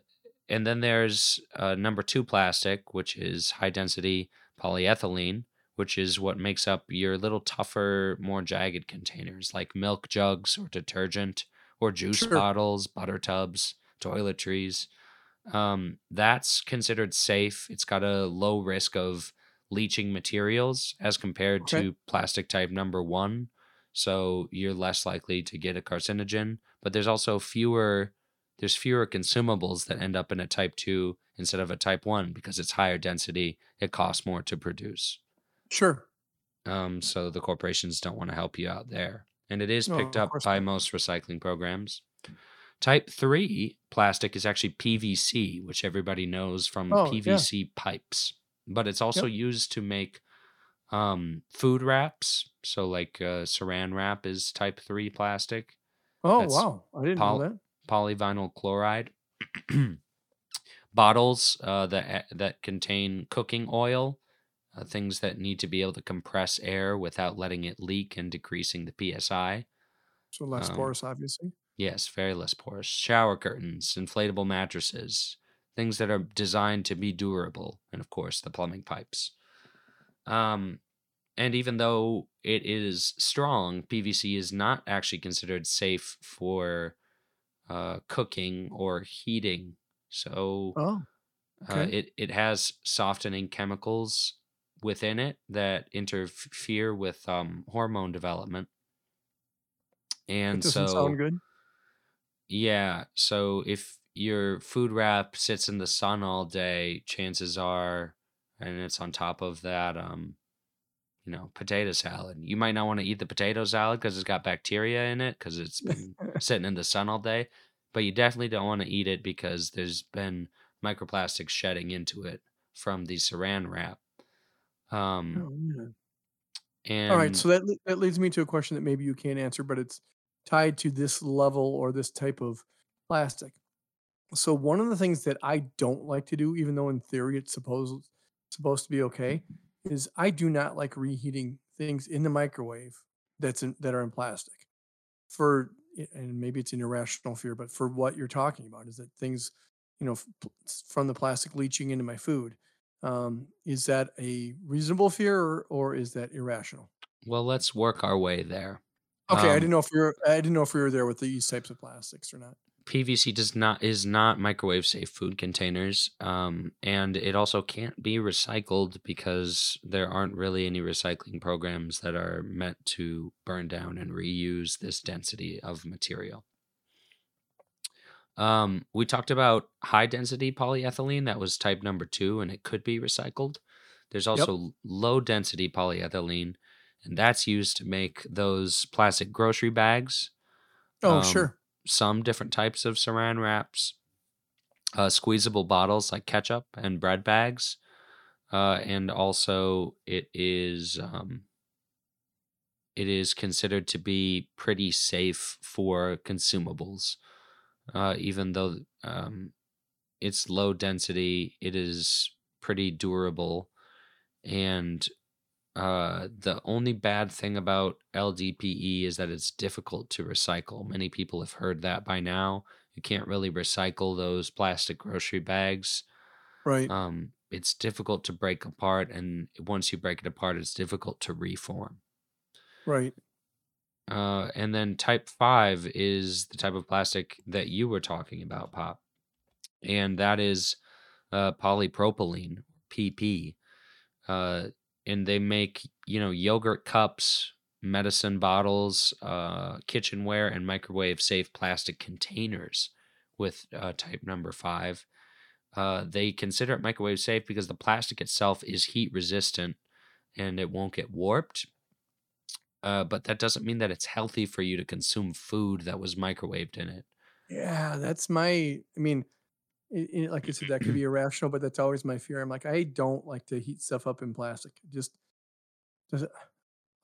and then there's uh, number two plastic, which is high density polyethylene, which is what makes up your little tougher, more jagged containers like milk jugs or detergent or juice Sure. bottles, butter tubs, toiletries. Um, that's considered safe. It's got a low risk of leaching materials as compared Okay. to plastic type number one. So you're less likely to get a carcinogen. But there's also fewer there's fewer consumables that end up in a type 2 instead of a type 1 because it's higher density it costs more to produce Sure. um, so the corporations don't want to help you out there and it is picked up by not. most recycling programs type 3 plastic is actually pvc which everybody knows from Oh, yeah. pvc pipes but it's also Yep. used to make um, food wraps so like uh, saran wrap is type 3 plastic Oh That's wow, I didn't pol- know that. polyvinyl chloride bottles uh, that that contain cooking oil uh, things that need to be able to compress air without letting it leak and decreasing the psi So less um, porous, obviously. Yes very less porous shower curtains inflatable mattresses things that are designed to be durable and of course the plumbing pipes um, and even though it is strong pvc is not actually considered safe for uh, cooking or heating. So Oh, uh, it it has softening chemicals within it that interfere with um, hormone development, and so sound good. Yeah. So if your food wrap sits in the sun all day, chances are, and it's on top of that, um, you know, potato salad. You might not want to eat the potato salad because it's got bacteria in it because it's been sitting in the sun all day. But you definitely don't want to eat it because there's been microplastics shedding into it from the saran wrap. Um, Oh, man. and All right, so that that leads me to a question that maybe you can't answer, but it's tied to this level or this type of plastic. So one of the things that I don't like to do, even though in theory it's supposed supposed to be okay, is I do not like reheating things in the microwave that's in, that are in plastic. For and maybe it's an irrational fear, but for what you're talking about is that things, you know, f- pl- s- from the plastic leaching into my food. Um, is that a reasonable fear or, or is that irrational? Well, let's work our way there. Okay, I Um, didn't know if we were I didn't know if we were there with these types of plastics or not. PVC does not is not microwave safe food containers, um, and it also can't be recycled because there aren't really any recycling programs that are meant to burn down and reuse this density of material. Um, we talked about high density polyethylene that was type number two, and it could be recycled. There's Yep. also low density polyethylene, and that's used to make those plastic grocery bags Oh, um, sure. some different types of saran wraps, uh, squeezable bottles like ketchup and bread bags, uh, and also it is um, it is considered to be pretty safe for consumables, uh, even though um, it's low density. It is pretty durable, and uh, the only bad thing about LDPE is that it's difficult to recycle. Many people have heard that by now. You can't really recycle those plastic grocery bags. Right. Um, it's difficult to break apart, and once you break it apart, it's difficult to reform. right. Uh, and then type five is the type of plastic that you were talking about, Pop, and that is uh, polypropylene, PP. Uh, and they make you know yogurt cups, medicine bottles, uh, kitchenware, and microwave safe plastic containers with uh, type number five. Uh, they consider it microwave safe because the plastic itself is heat resistant and it won't get warped. Uh, but that doesn't mean that it's healthy for you to consume food that was microwaved in it. Yeah, that's my. I mean, i i- like I said, that could be irrational, but that's always my fear. I'm like, I don't like to heat stuff up in plastic. It Just,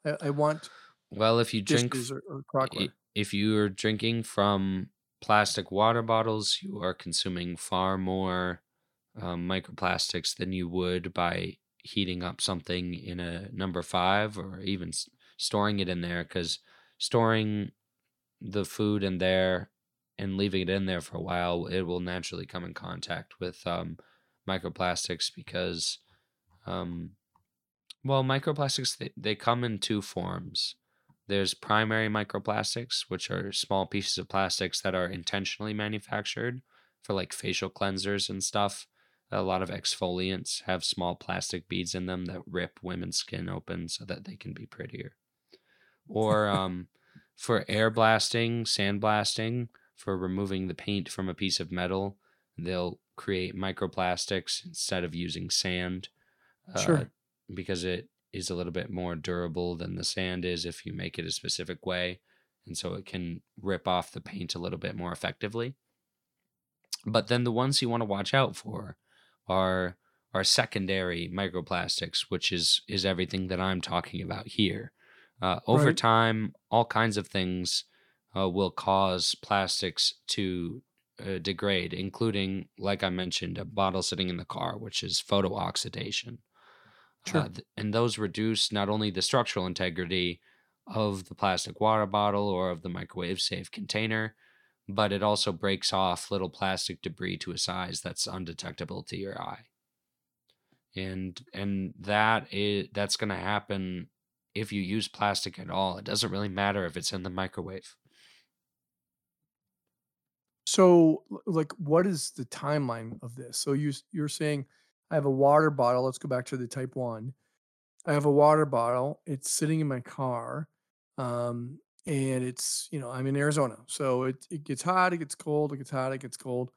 I, I want Well, if you drink or, or if you are drinking from plastic water bottles, you are consuming far more um, microplastics than you would by heating up something in a number five or even s- storing it in there. Because storing the food in there and leaving it in there for a while, it will naturally come in contact with um, microplastics because, um, well, microplastics, they, they come in two forms. There's primary microplastics, which are small pieces of plastics that are intentionally manufactured for like facial cleansers and stuff. A lot of exfoliants have small plastic beads in them that rip women's skin open so that they can be prettier. Or um, for air blasting, sand blasting, for removing the paint from a piece of metal, they'll create microplastics instead of using sand. uh, Sure. Because it is a little bit more durable than the sand is if you make it a specific way. And so it can rip off the paint a little bit more effectively. But then the ones you want to watch out for are are secondary microplastics, which is is everything that I'm talking about here. Uh, over Right. time, all kinds of things uh, will cause plastics to uh, degrade, including, like I mentioned, a bottle sitting in the car, which is photo oxidation. Sure. Uh, th- and those reduce not only the structural integrity of the plastic water bottle or of the microwave safe container, but it also breaks off little plastic debris to a size that's undetectable to your eye. And and that is that's going to happen if you use plastic at all. It doesn't really matter if it's in the microwave. So, like, what is the timeline of this? So you you're saying I have a water bottle. Let's go back to the type one. I have a water bottle. It's sitting in my car, um, and it's you know I'm in Arizona, so it it gets hot, it gets cold, it gets hot, it gets cold.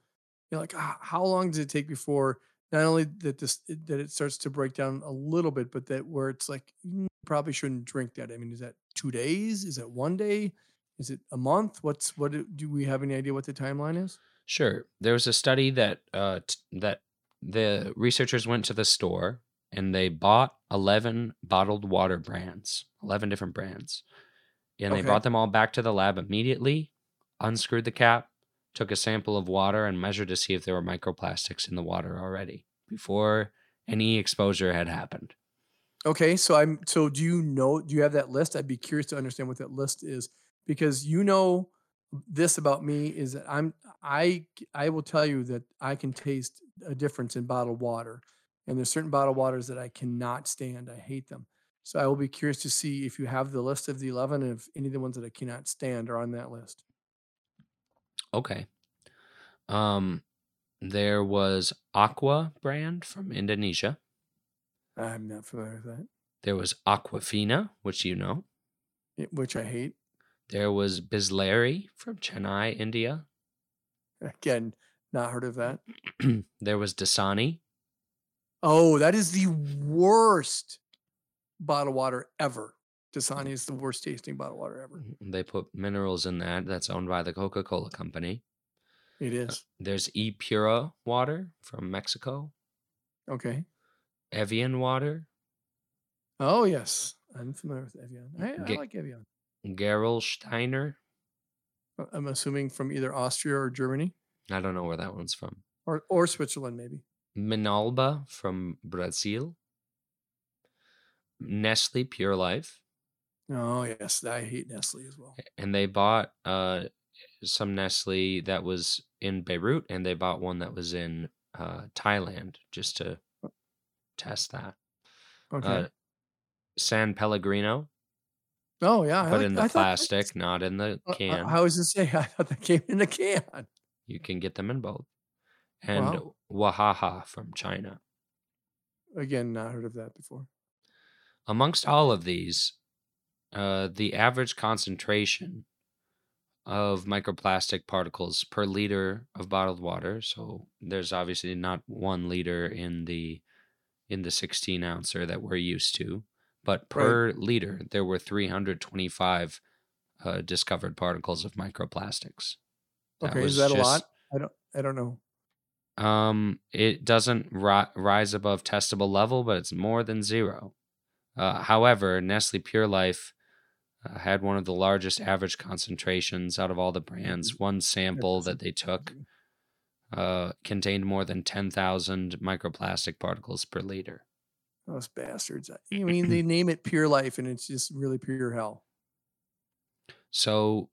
You're like, "Ah, how long does it take before not only that this that it starts to break down a little bit, but that where it's like "Mm, probably shouldn't drink that. I mean, is that two days? Is that one day? Is it a month? What's what? Do we have any idea what the timeline is? Sure. There was a study that uh, t- that the researchers went to the store and they bought 11 bottled water brands, 11 different brands. And they brought them all back to the lab immediately, unscrewed the cap, took a sample of water and measured to see if there were microplastics in the water already before any exposure had happened. Okay, so I'm so do you know do you have that list? I'd be curious to understand what that list is because you know this about me is that I'm I I will tell you that I can taste a difference in bottled water, and there's certain bottled waters that I cannot stand. I hate them. So I will be curious to see if you have the list of the 11 and if any of the ones that I cannot stand are on that list. Okay. Um, there was Aqua brand from Indonesia. I'm not familiar with that, There was Aquafina, which you know. which I hate. There was Bisleri from Chennai, India. Again, not heard of that. there was Dasani. Oh, that is the worst bottled water ever. Dasani is the worst tasting bottled water ever. They put minerals in that. That's owned by the Coca Cola Company. It is. Uh. There's E Pura water from Mexico. Okay. Evian water. Oh, yes. I'm familiar with Evian. I, I like Evian. Gerolsteiner. Uh, I'm assuming from either Austria or Germany I don't know where that one's from. or, or Switzerland, maybe. Minalba from Brazil. Nestle Pure Life. Oh, yes. I hate Nestle as well. And they bought uh, some Nestle that was in Beirut and they bought one that was in uh, Thailand just to test that. Okay. Uh, San Pellegrino, oh, yeah. I but like- in the I thought- plastic, not in the can. I was just say I thought that came in the can. You can get them in both. And Wow. Wahaha from China. Again, not heard of that before. Amongst all of these, uh, the average concentration of microplastic particles per liter of bottled water. So there's obviously not one liter in the in the 16 ouncer that we're used to, but per liter there were 325 uh, discovered particles of microplastics. That Okay, is that a lot? I don't. I don't know. Um, it doesn't ri- rise above testable level, but it's more than zero. Uh, however, Nestle Pure Life uh, had one of the largest average concentrations out of all the brands. One sample that they took uh, contained more than 10,000 microplastic particles per liter. Those bastards. I mean, they name it Pure Life, and it's just really pure hell. So,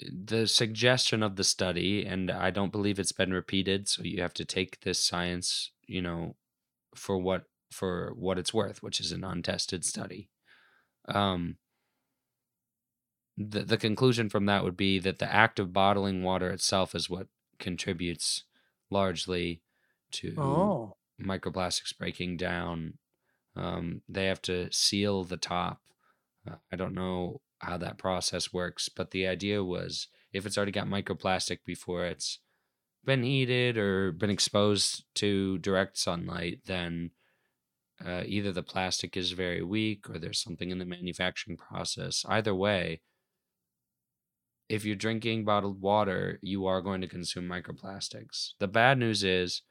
the suggestion of the study, and I don't believe it's been repeated, so you have to take this science, you know, for what for what it's worth, which is an untested study. Um, the the conclusion from that would be that the act of bottling water itself is what contributes largely to Oh, microplastics breaking down. Um, they have to seal the top. Uh, I don't know how that process works, but the idea was if it's already got microplastic before it's been heated or been exposed to direct sunlight, then uh, either the plastic is very weak or there's something in the manufacturing process. Either way, if you're drinking bottled water, you are going to consume microplastics. The bad news is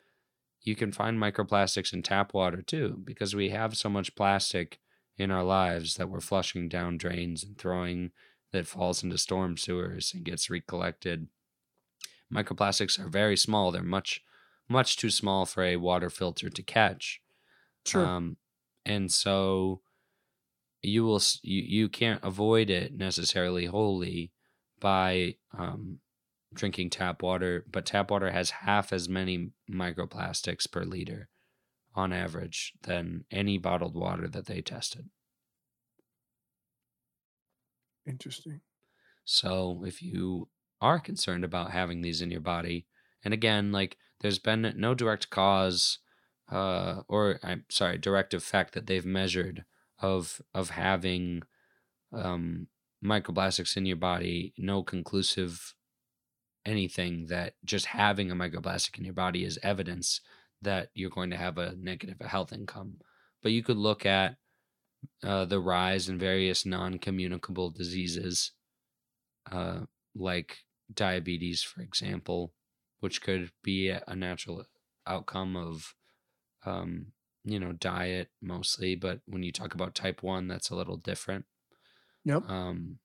you can find microplastics in tap water too, because we have so much plastic in our lives that we're flushing down drains and throwing that falls into storm sewers and gets recollected. Microplastics are very small. They're much, much too small for a water filter to catch. sure. Um, and so you will you, you can't avoid it necessarily wholly by um, drinking tap water, but tap water has half as many microplastics per liter on average than any bottled water that they tested. Interesting. So if you are concerned about having these in your body, and again, like there's been no direct cause, uh, or I'm sorry, direct effect that they've measured of of having um, microplastics in your body. No conclusive anything that just having a microplastic in your body is evidence that you're going to have a negative health income. But you could look at uh, the rise in various non-communicable diseases uh, like diabetes, for example, which could be a natural outcome of, um, you know, diet mostly. But when you talk about type one, that's a little different. Yep. Um,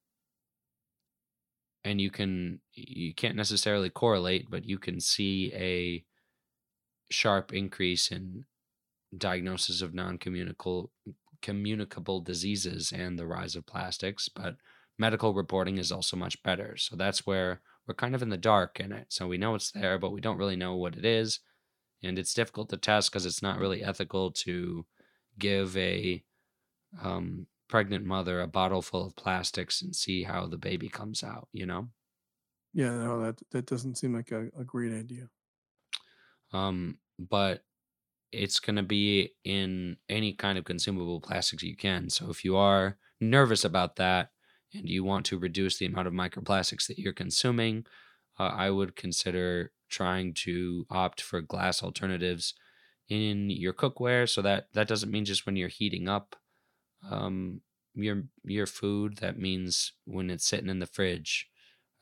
and you can you can't necessarily correlate, but you can see a sharp increase in diagnosis of non-communicable communicable diseases and the rise of plastics but medical reporting is also much better. So that's where we're kind of in the dark in it. So we know it's there, but we don't really know what it is. And it's difficult to test because it's not really ethical to give a um, pregnant mother a bottle full of plastics and see how the baby comes out, you know? Yeah, no, that that doesn't seem like a, a great idea. Um, but it's going to be in any kind of consumable plastics you can. So if you are nervous about that and you want to reduce the amount of microplastics that you're consuming, uh, I would consider trying to opt for glass alternatives in your cookware. So that that doesn't mean just when you're heating up um, your your food. That means when it's sitting in the fridge,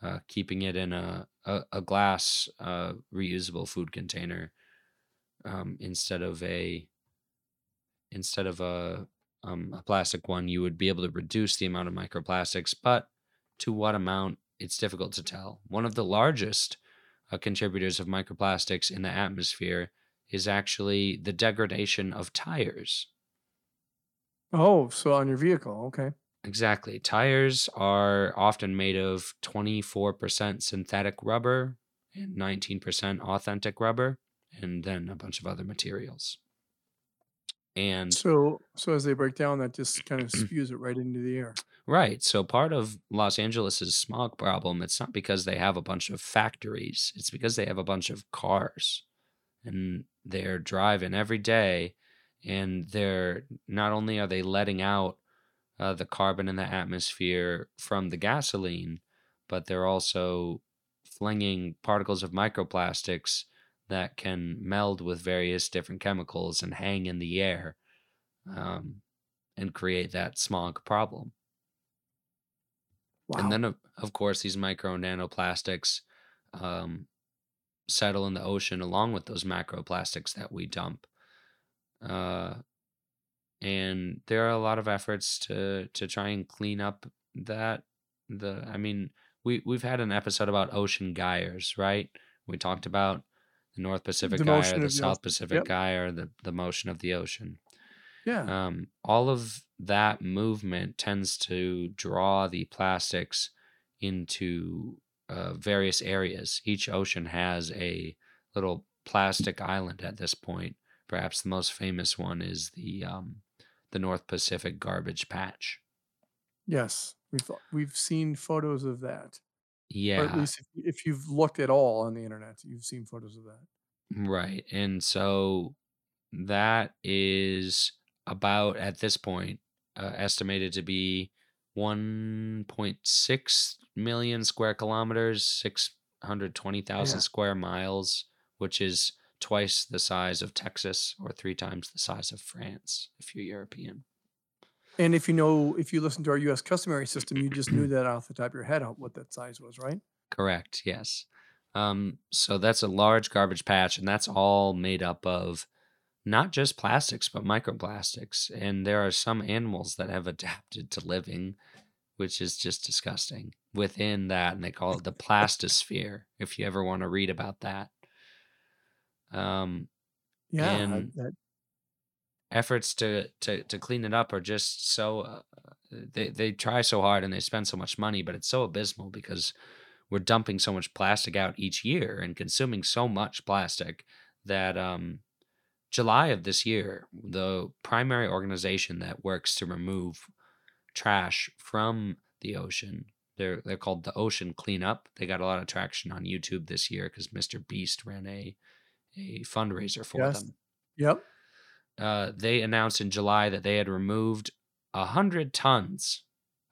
uh, keeping it in a a, a glass uh, reusable food container um, instead of a instead of a um, a plastic one, you would be able to reduce the amount of microplastics, but to what amount, it's difficult to tell. One of the largest uh, contributors of microplastics in the atmosphere is actually the degradation of tires. Oh, so on your vehicle, okay. Exactly. Tires are often made of 24% synthetic rubber and 19% authentic rubber, and then a bunch of other materials. And So so as they break down, that just kind of spews it right into the air. right, so part of Los Angeles's smog problem, it's not because they have a bunch of factories, it's because they have a bunch of cars and they're driving every day and they're not only are they letting out uh, the carbon in the atmosphere from the gasoline, but they're also flinging particles of microplastics that can meld with various different chemicals and hang in the air um, and create that smog problem. And then, of, of course, these micro and nanoplastics um, settle in the ocean along with those macroplastics that we dump. Uh, and there are a lot of efforts to to try and clean up that the I mean we we've had an episode about ocean gyres, right? We talked about the North Pacific The Gyre, the the South. Pacific Yep. Gyre, the the motion of the ocean. Yeah. Um, all of that movement tends to draw the plastics into uh, various areas. Each ocean has a little plastic island at this point. Perhaps the most famous one is the um, the North Pacific Garbage Patch. Yes. We've we've seen photos of that. Or at least if, if you've looked at all on the internet, you've seen photos of that. right. And so that is about at this point uh, estimated to be 1.6 million square kilometers, 620,000 Yeah. square miles, which is twice the size of Texas or three times the size of France if you're European. And if you know, if you listen to our U.S. customary system, you just knew that off the top of your head what that size was, right? Correct, yes. Um, so that's a large garbage patch, and that's all made up of not just plastics, but microplastics. And there are some animals that have adapted to living, which is just disgusting, within that. And they call it the plastosphere, if you ever want to read about that. Um, Yeah. And that, efforts to, to, to clean it up are just so, uh, they, they try so hard and they spend so much money, but it's so abysmal because we're dumping so much plastic out each year and consuming so much plastic that um, July of this year, the primary organization that works to remove trash from the ocean, they're they're called the Ocean Cleanup. They got a lot of traction on YouTube this year because Mr. Beast ran a a fundraiser for yes. them. Yep. Uh, they announced in July that they had removed a hundred tons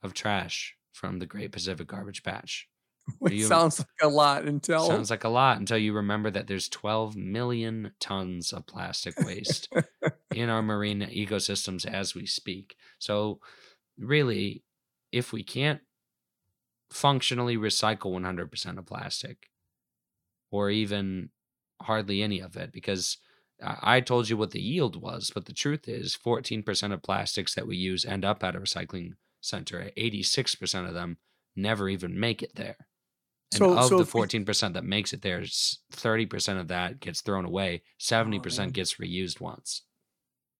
of trash from the Great Pacific Garbage Patch. Which you- sounds like a lot until Sounds like a lot until you remember that there's 12 million tons of plastic waste in our marine ecosystems as we speak. So, really, if we can't functionally recycle 100% of plastic, or even hardly any of it, because I I told you what the yield was, but the truth is 14% of plastics that we use end up at a recycling center. 86% of them never even make it there. And So- of so the 14% that makes it there, 30% of that gets thrown away, 70% man. gets reused once.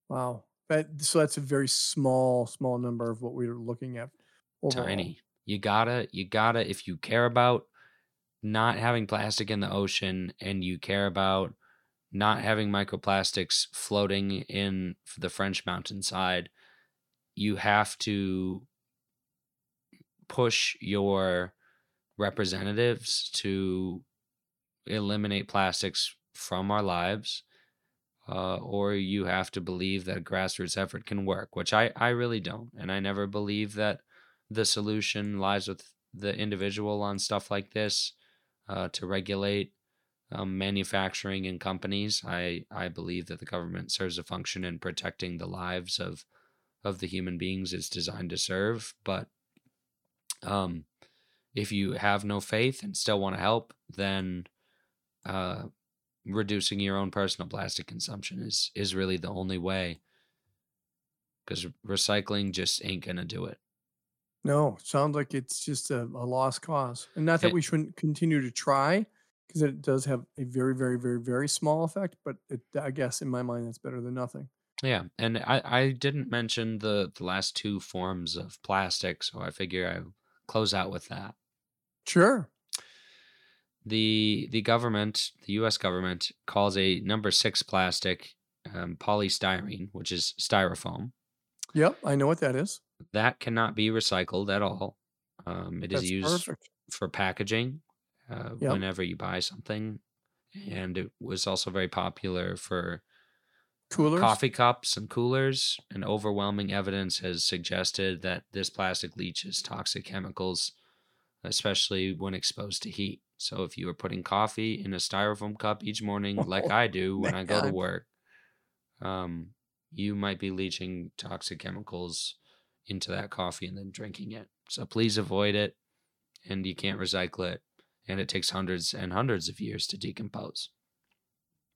wow. That so that's a very small, small number of what we're looking at. Overall. Tiny. You gotta, you gotta, if you care about not having plastic in the ocean and you care about not having microplastics floating in the French mountainside, you have to push your representatives to eliminate plastics from our lives uh, or you have to believe that a grassroots effort can work, which I, I really don't. And I never believe that the solution lies with the individual on stuff like this uh, to regulate um, manufacturing and companies. I, I believe that the government serves a function in protecting the lives of of the human beings it's designed to serve. But um, if you have no faith and still want to help, then uh, reducing your own personal plastic consumption is is really the only way because recycling just ain't gonna do it No, sounds like it's just a, a lost cause. And not that It- we shouldn't continue to try, because it does have a very, very, very, very small effect. But it, I guess in my mind, that's better than nothing. yeah and i i didn't mention the the last two forms of plastic so i figure i close out with that Sure. the the government the us government calls a number six plastic um, polystyrene which is styrofoam Yep, I know what that is. That cannot be recycled at all um, it is That's used perfect. for packaging uh, Yep. whenever you buy something. And it was also very popular for Coolers. coffee cups and coolers. And overwhelming evidence has suggested that this plastic leaches toxic chemicals, especially when exposed to heat. So if you were putting coffee in a styrofoam cup each morning, like I do when I go to work, um, you might be leaching toxic chemicals into that coffee and then drinking it. So please avoid it. And you can't recycle it. And it takes hundreds and hundreds of years to decompose.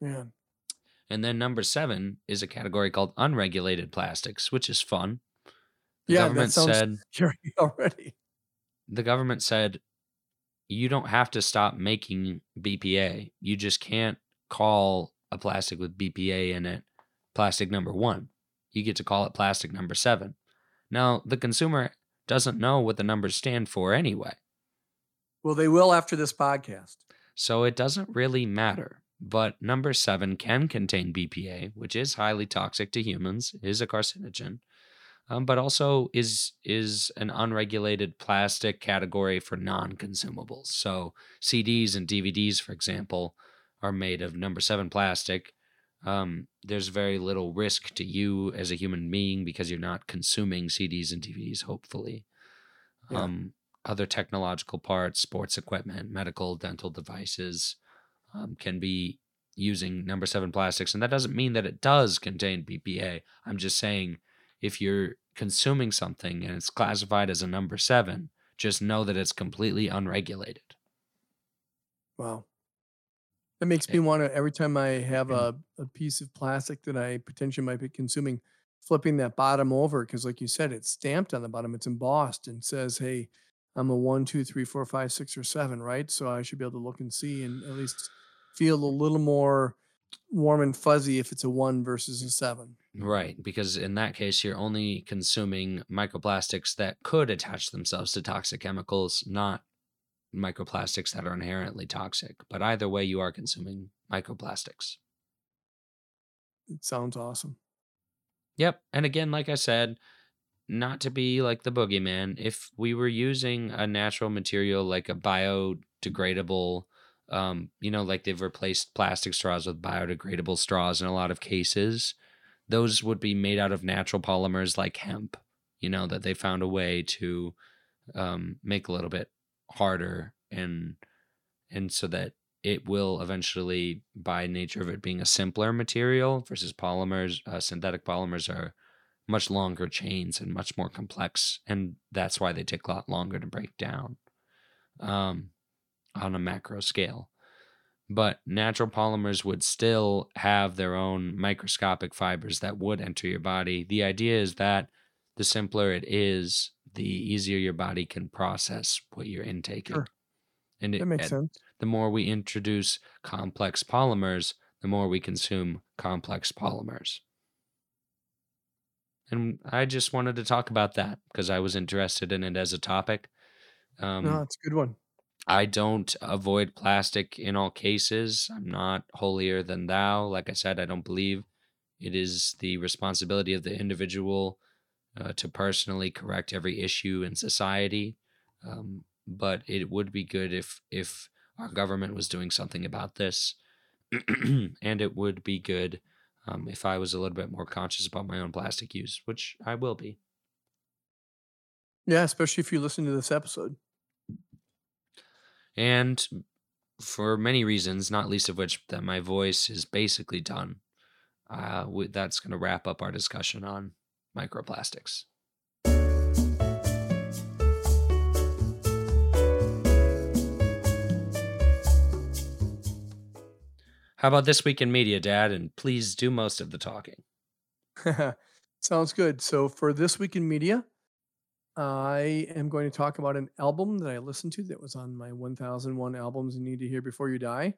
Yeah. And then number seven is a category called unregulated plastics, which is fun. The Yeah, government said Scary already. the government said you don't have to stop making BPA. You just can't call a plastic with BPA in it plastic number one. You get to call it plastic number seven. Now, the consumer doesn't know what the numbers stand for anyway. Well, they will after this podcast. So it doesn't really matter. But number seven can contain BPA, which is highly toxic to humans, is a carcinogen, um, but also is is an unregulated plastic category for non-consumables. So CDs and DVDs, for example, are made of number seven plastic. Um, there's very little risk to you as a human being because you're not consuming CDs and DVDs. Hopefully, Yeah. um, other technological parts, sports equipment, medical, dental devices um, can be using number seven plastics. And that doesn't mean that it does contain BPA. I'm just saying if you're consuming something and it's classified as a number seven, just know that it's completely unregulated. Wow. That makes me want to, every time I have a, a piece of plastic that I potentially might be consuming, flipping that bottom over. Cause like you said, it's stamped on the bottom, it's embossed and says, Hey, I'm a one, two, three, four, five, six, or seven, right? So I should be able to look and see and at least feel a little more warm and fuzzy if it's a one versus a seven. Right, because in that case, you're only consuming microplastics that could attach themselves to toxic chemicals, not microplastics that are inherently toxic. But either way, you are consuming microplastics. It sounds awesome. Yep. And again, like I said, not to be like the boogeyman, if we were using a natural material like a biodegradable, um, you know, like they've replaced plastic straws with biodegradable straws in a lot of cases, those would be made out of natural polymers like hemp, you know, that they found a way to um, make a little bit harder and and so that it will eventually by nature of it being a simpler material versus polymers uh, synthetic polymers are much longer chains and much more complex and that's why they take a lot longer to break down um, on a macro scale. But natural polymers would still have their own microscopic fibers that would enter your body. The idea is that the simpler it is the easier your body can process what you're intaking Sure. and it, That makes and- sense. the more we introduce complex polymers, the more we consume complex polymers. And I just wanted to talk about that because I was interested in it as a topic. Um, no, it's a good one. I don't avoid plastic in all cases. I'm not holier than thou. Like I said, I don't believe it is the responsibility of the individual uh, to personally correct every issue in society. Um, but it would be good if if our government was doing something about this, and it would be good um, if I was a little bit more conscious about my own plastic use, which I will be. Yeah, especially if you listen to this episode. And for many reasons, not least of which that my voice is basically done. Uh, that's going to wrap up our discussion on microplastics. How about this week in media, Dad? And please do most of the talking. Sounds good. So for this week in media, I am going to talk about an album that I listened to that was on my 1001 albums you need to hear before you die.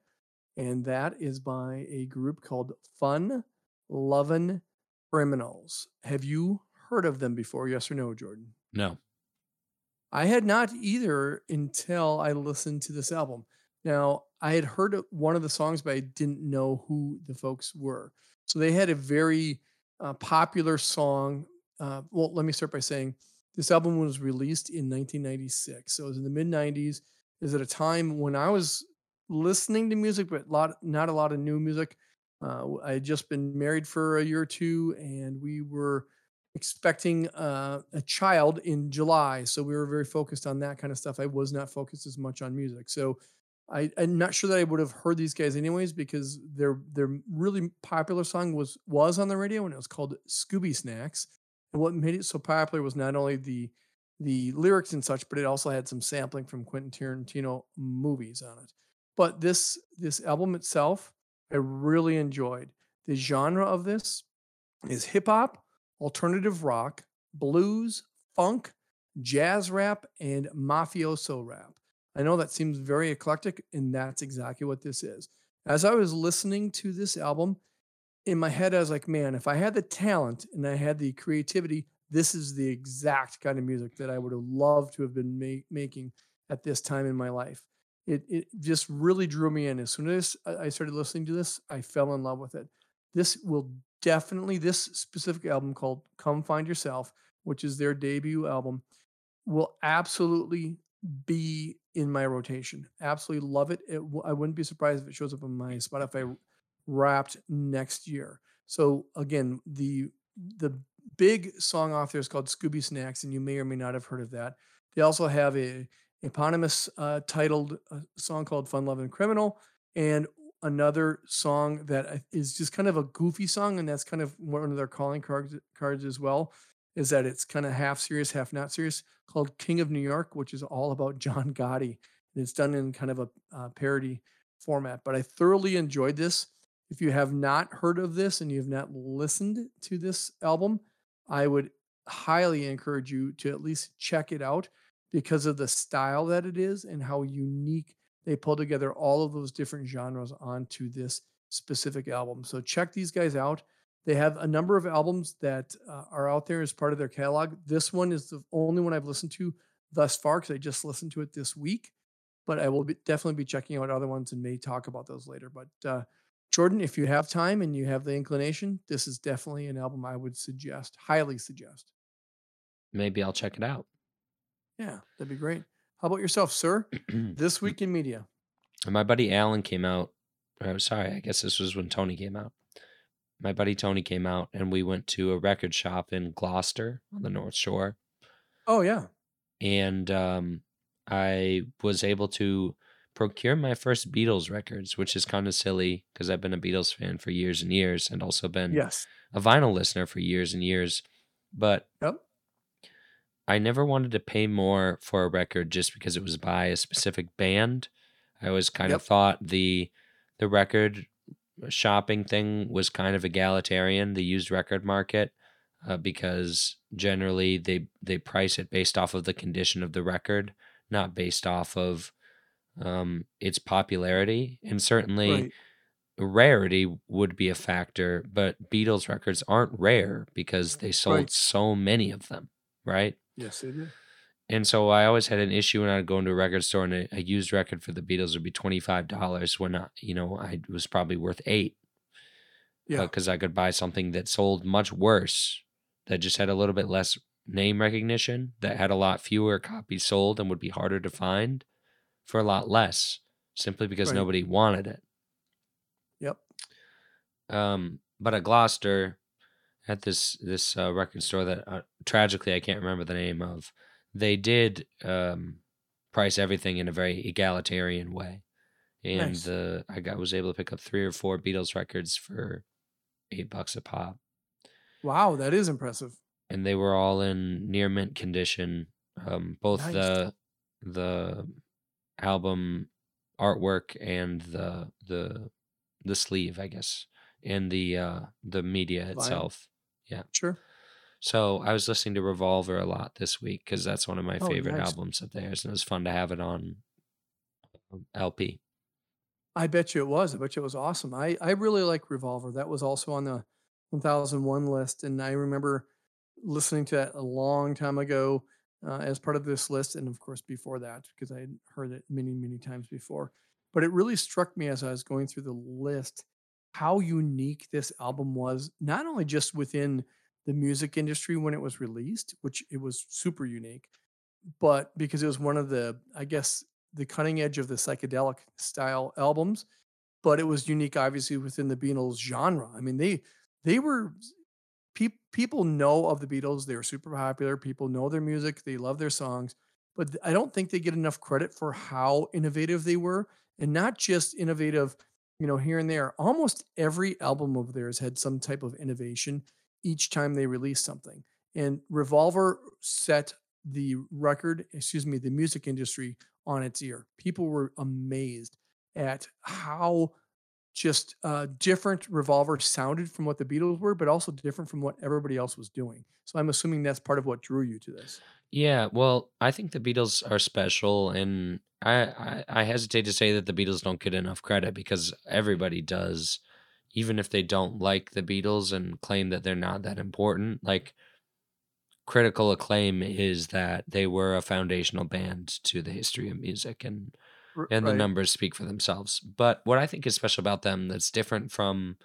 And that is by a group called Fun Lovin' Criminals. Have you heard of them before? Yes or no, Jordan? No. I had not either until I listened to this album. Now, I had heard one of the songs, but I didn't know who the folks were. So they had a very uh, popular song. Uh, well, let me start by saying this album was released in 1996. So it was in the mid 90s. Is at a time when I was listening to music, but a lot, not a lot of new music. Uh, I had just been married for a year or two, and we were expecting uh, a child in July. So we were very focused on that kind of stuff. I was not focused as much on music. So I, am not sure that I would have heard these guys anyways because their their really popular song was was on the radio and it was called Scooby Snacks. And what made it so popular was not only the the lyrics and such, but it also had some sampling from Quentin Tarantino movies on it. But this this album itself, I really enjoyed. The genre of this is hip hop, alternative rock, blues, funk, jazz rap, and mafioso rap. I know that seems very eclectic, and that's exactly what this is. As I was listening to this album, in my head, I was like, man, if I had the talent and I had the creativity, this is the exact kind of music that I would have loved to have been ma- making at this time in my life. It, it just really drew me in. As soon as I started listening to this, I fell in love with it. This will definitely, this specific album called Come Find Yourself, which is their debut album, will absolutely be in my rotation. Absolutely love it. it. I wouldn't be surprised if it shows up on my Spotify Wrapped next year. So again, the the big song off there is called Scooby Snacks, and you may or may not have heard of that. They also have a eponymous uh, titled uh, song called Fun Lovin' Criminal, and another song that is just kind of a goofy song, and that's kind of one of their calling cards cards as well. Is that it's kind of half serious, half not serious, called King of New York, which is all about John Gotti, and it's done in kind of a uh, parody format. But I thoroughly enjoyed this. If you have not heard of this and you have not listened to this album, I would highly encourage you to at least check it out because of the style that it is and how unique they pull together all of those different genres onto this specific album. So check these guys out. They have a number of albums that uh, are out there as part of their catalog. This one is the only one I've listened to thus far because I just listened to it this week. But I will be, definitely be checking out other ones and may talk about those later. But uh, Jordan, if you have time and you have the inclination, this is definitely an album I would suggest, highly suggest. Maybe I'll check it out. Yeah, that'd be great. How about yourself, sir? this week in media. My buddy Alan came out. Oh, sorry, I guess this was when Tony came out. My buddy Tony came out, and we went to a record shop in Gloucester on the North Shore. Oh yeah, and um, I was able to procure my first Beatles records, which is kind of silly because I've been a Beatles fan for years and years and also been yes. a vinyl listener for years and years. But yep. I never wanted to pay more for a record just because it was by a specific band. I always kind yep. of thought the the record shopping thing was kind of egalitarian, the used record market, uh, because generally they they price it based off of the condition of the record, not based off of um, its popularity, and certainly right. rarity would be a factor. But Beatles records aren't rare because they sold right. so many of them, right? Yes, they did. and so I always had an issue when I'd go into a record store and a, a used record for the Beatles would be twenty five dollars when I, you know I was probably worth eight. Yeah. because I could buy something that sold much worse, that just had a little bit less name recognition, that had a lot fewer copies sold and would be harder to find for a lot less, simply because Right. nobody wanted it. Yep. Um, but at Gloucester, at this this uh, record store that uh, tragically I can't remember the name of, they did um, price everything in a very egalitarian way, and Nice. the I got was able to pick up three or four Beatles records for eight bucks a pop, Wow, that is impressive. and they were all in near mint condition. Um, both Nice. the the album artwork and the the the sleeve, I guess, and the uh, the media Vinyl. Itself. Sure. So I was listening to Revolver a lot this week because that's one of my Oh, favorite nice. albums of theirs, and it was fun to have it on um, LP. I bet you it was. I bet you it was awesome. I, I really like Revolver. That was also on the 1001 list. And I remember listening to that a long time ago uh, as part of this list. And of course, before that, because I had heard it many, many times before. But it really struck me as I was going through the list how unique this album was, not only just within the music industry when it was released, which it was super unique, but because it was one of the, I guess, the cutting edge of the psychedelic style albums, but it was unique, obviously, within the Beatles genre. I mean, they they were pe- people know of the Beatles. They were super popular. People know their music. They love their songs, but I don't think they get enough credit for how innovative they were, and not just innovative, you know, here and there. Almost every album of theirs had some type of innovation each time they released something. And Revolver set the record, excuse me, the music industry on its ear. People were amazed at how just uh, different Revolver sounded from what the Beatles were, but also different from what everybody else was doing. So I'm assuming that's part of what drew you to this. Yeah, well, I think the Beatles are special, and I, I I hesitate to say that the Beatles don't get enough credit because everybody does, even if they don't like the Beatles and claim that they're not that important. Like critical acclaim is that they were a foundational band to the history of music, and and the numbers speak for themselves. But what I think is special about them that's different from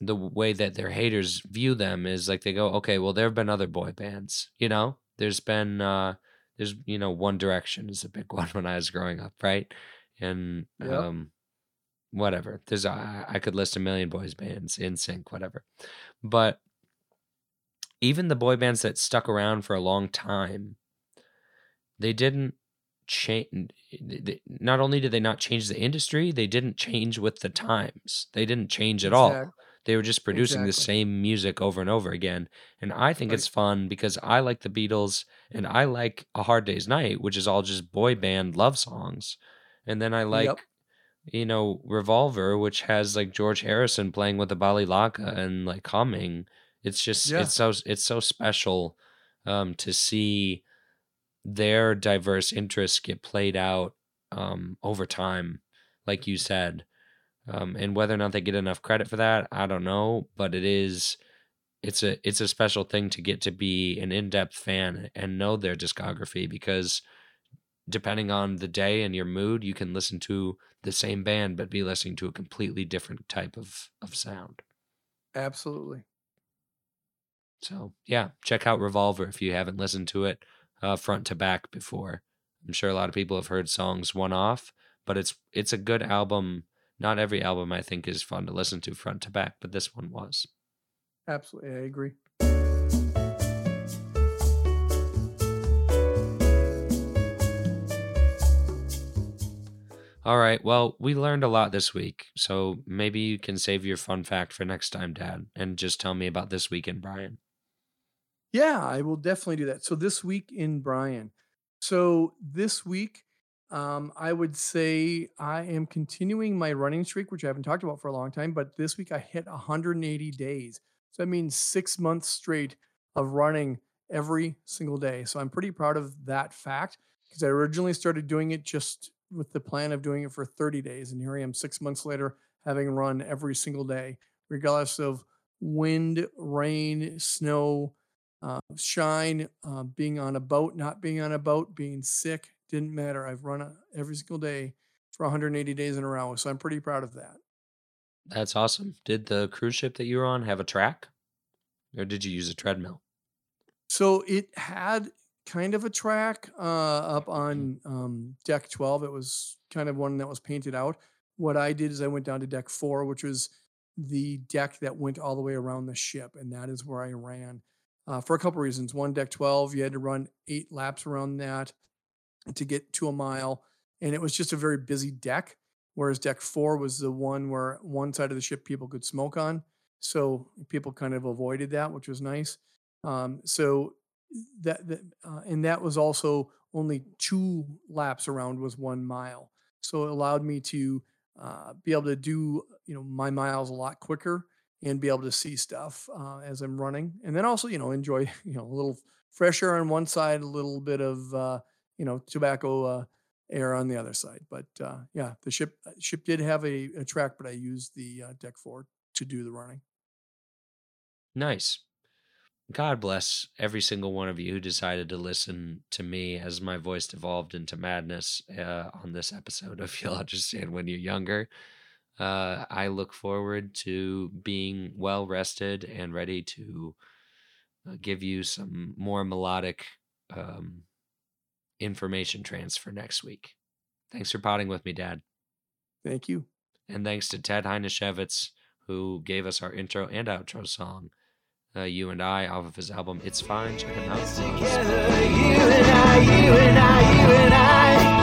the way that their haters view them is like they go, okay, well, there have been other boy bands, you know. There's been, uh there's you know, One Direction is a big one when I was growing up, right? And Yep. um, whatever. There's I, I could list a million boys bands, NSYNC, whatever. But even the boy bands that stuck around for a long time, they didn't change. Not only did they not change the industry, they didn't change with the times. They didn't change at all. They were just producing the same music over and over again. And I think Right. it's fun because I like the Beatles and I like A Hard Day's Night, which is all just boy band love songs. And then I like, Yep. you know, Revolver, which has like George Harrison playing with the balalaika and like humming. It's just Yeah. it's so it's so special um to see their diverse interests get played out um over time, like you said. Um, and whether or not they get enough credit for that, I don't know. But it is, it's a it's a special thing to get to be an in depth fan and know their discography because depending on the day and your mood, you can listen to the same band but be listening to a completely different type of of sound. Absolutely. So yeah, check out Revolver if you haven't listened to it uh, front to back before. I'm sure a lot of people have heard songs one off, but it's it's a good album. Not every album I think is fun to listen to front to back, but this one was. Absolutely. I agree. All right. Well, we learned a lot this week, so maybe you can save your fun fact for next time, Dad, and just tell me about this week in Brian. Yeah, I will definitely do that. So this week in Brian. So this week, um, I would say I am continuing my running streak, which I haven't talked about for a long time. But this week I hit 180 days. So that means six months straight of running every single day. So I'm pretty proud of that fact because I originally started doing it just with the plan of doing it for 30 days. And here I am six months later, having run every single day, regardless of wind, rain, snow, uh, shine, uh, being on a boat, not being on a boat, being sick, didn't matter. I've run every single day for 180 days in a row. So I'm pretty proud of that. That's awesome. Did the cruise ship that you were on have a track or did you use a treadmill? So it had kind of a track uh, up Mm. on um, deck 12. It was kind of one that was painted out. What I did is I went down to deck four, which was the deck that went all the way around the ship. And that is where I ran uh, for a couple reasons. One, deck 12, you had to run eight laps around that to get to a mile. And it was just a very busy deck. Whereas deck four was the one where one side of the ship people could smoke on. So people kind of avoided that, which was nice. Um, so that, that uh, and that was also only two laps around was one mile. So it allowed me to uh, be able to do you know my miles a lot quicker and be able to see stuff uh, as I'm running, and then also you know enjoy you know a little fresh air on one side, a little bit of uh, you know tobacco uh, air on the other side. But uh, yeah, the ship uh, ship did have a, a track, but I used the uh, deck four to do the running. Nice. God bless every single one of you who decided to listen to me as my voice devolved into madness uh, on this episode of You'll Understand When You're Younger. Uh, I look forward to being well rested and ready to uh, give you some more melodic um, information transfer next week. Thanks for potting with me, Dad. Thank you. And thanks to Ted Heineshevitz, who gave us our intro and outro song, uh, You and I, off of his album It's Fine. Check him out. Together, you and I, you and I, you and I.